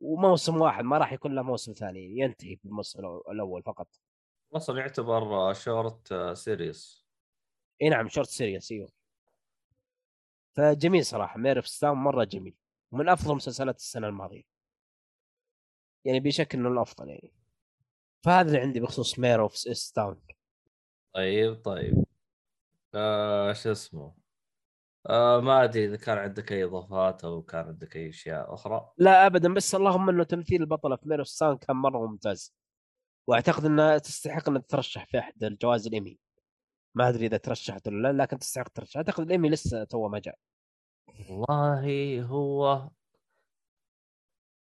وموسم واحد ما راح يكون له موسم ثاني ينتهي بالموسم الأول فقط. أصلا يعتبر short series إي نعم short series إيوه. فجميل صراحة Mare of Easttown مرة جميل. ومن أفضل مسلسلات السنة الماضية. يعني بشكل إنه الأفضل يعني. فهذا اللي عندي بخصوص Mare of Easttown طيب طيب. آه شو اسمه؟ آه ما أدري إذا كان عندك أي إضافات أو كان عندك أي أشياء أخرى. لا ابدا بس اللهم إنه تمثيل البطله في Mare of Easttown كان مرة ممتاز. وأعتقد انها تستحق انها تترشح في أحد الجوائز الإيمي. ما أدري إذا ترشحت ولا لا لكن تستحق ترشح. أعتقد الإيمي لسه تو ما جاء. والله هو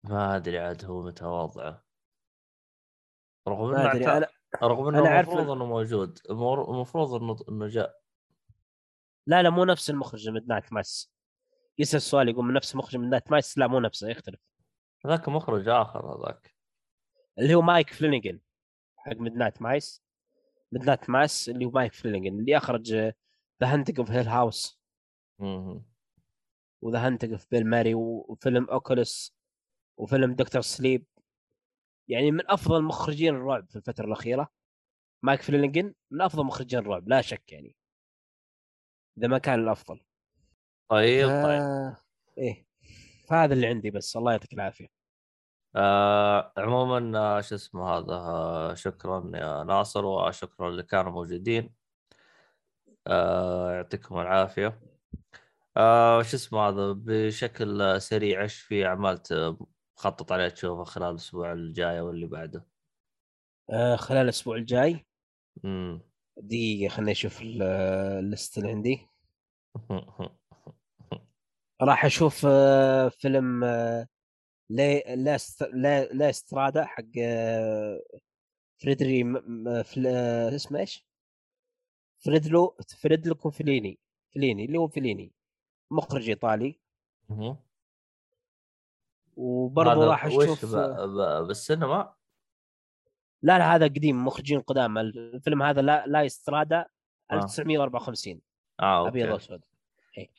ما أدري عاد هو متى وضعه. رغم إنه أنا رغم إنه أنا المفروض إنه موجود. المفروض إنه إنه جاء. لا لا مو نفس المخرج من Midnight Mass يسأل السؤال يقول من نفس مخرج من Midnight Mass لا مو نفسه يختلف. هذاك مخرج آخر هذاك. اللي هو Mike Flanagan حق Midnight Mass Midnight Mass اللي هو Mike Flanagan اللي أخرج The Haunting of Hill House. و The Haunting of Bly Manor وفيلم Oculus وفيلم Doctor Sleep يعني من أفضل مخرجين الرعب في الفترة الأخيرة. Mike Flanagan من أفضل مخرجين الرعب لا شك يعني. اذا ما كان الأفضل. طيب ف... طيب. إيه فهذا اللي عندي بس الله يعطيك العافية. آه عموما آه، شو اسمه هذا آه شكرا يا ناصر وشكرا اللي كانوا موجودين. آه يعطيكم العافية. آه شو اسمه هذا بشكل آه، سريع إيش في أعمال مخطط عليها تشوفها خلال الأسبوع الجاي واللي بعده؟ آه خلال الأسبوع الجاي؟ امم دقيقه خليني أشوف ال- الليست اللي عندي راح أشوف آه، فيلم آه، لا لا لا, استرادا حق آه، فريدري اسمه إيش؟ فريدلو فريدلو فيليني فيليني اللي هو فيليني مخرج إيطالي وبرضه راح أشوف. بالسينما لا لا هذا قديم مخرجين قدام. الفيلم هذا لا لا استرادا آه. 1954 آه أبيض أوكي وأسود. إيه.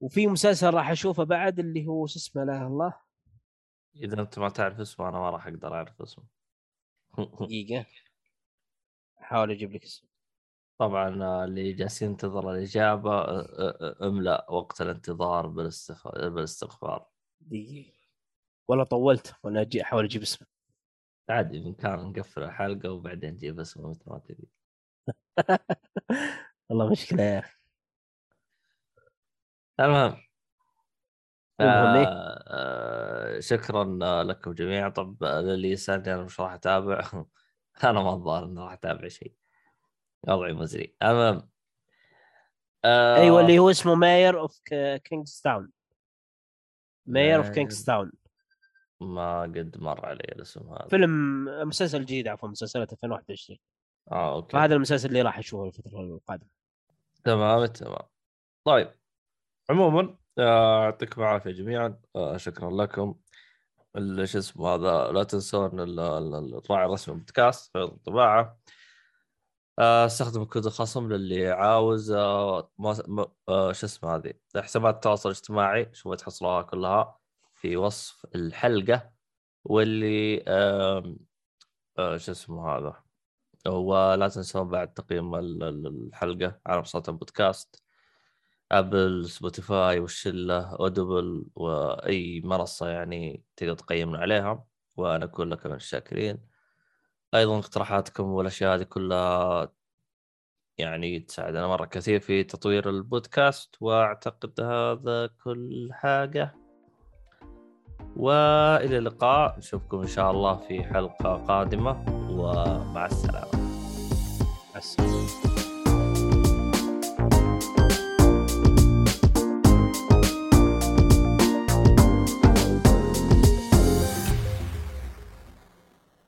وفي مسلسل راح أشوفه بعد اللي هو شو اسمه لا الله؟ إذا أنت ما تعرف اسمه أنا ما راح أقدر أعرف اسمه. دقيقة. احاول أجيب لك اسمه. طبعا آه، اللي جالس ينتظر الإجابة املأ وقت الانتظار. بالاستغفار. دقيقة. والله طولت وأنا أحاول أجيب اسمه. عادي بامكان نقفل الحلقة وبعدين نجيب اسمه مثل ما تبي. والله مشكلة يا أخي. المهم إيه؟ آه آه شكرا لكم جميعا. طب آه، للي يسألني أنا مش راح أتابع؟ أنا ما الظاهر إني راح أتابع شيء. وضعي مزري. المهم آه أيوه اللي هو اسمه Mayor of Kingstown Mayor of Mayor. Kings town ما قد مر علي الاسم هذا. فيلم مسلسل جديد عفوا مسلسلات 2021 آه أوكي. فهذا المسلسل اللي راح أشوفه الفترة القادمة. تمام تمام. طيب عموما آه، يعطيكم العافية جميعا. آه، شكرا لكم. شو اسمه هذا لا تنسون ال- ال- الراعي الرسمي بودكاست في الطباعة. آه، استخدم كود الخصم للي عاوز شو اسمه هذه حسابات التواصل الاجتماعي شوفوا تحصلوها كلها. في وصف الحلقة واللي آه، شو اسمه هذا؟ ولا تنسون بعد تقييم ال- ال- الحلقة على منصات البودكاست Apple Spotify والشلة Audible وأي منصة يعني تقدر تقيمنا عليها. ونكون لكم من الشاكرين. أيضا اقتراحاتكم والأشياء هذه كلها يعني تساعدنا مرة كثير في تطوير البودكاست وأعتقد هذا كل حاجة. وإلى اللقاء. نشوفكم إن شاء الله في حلقة قادمة ومع السلامة. بس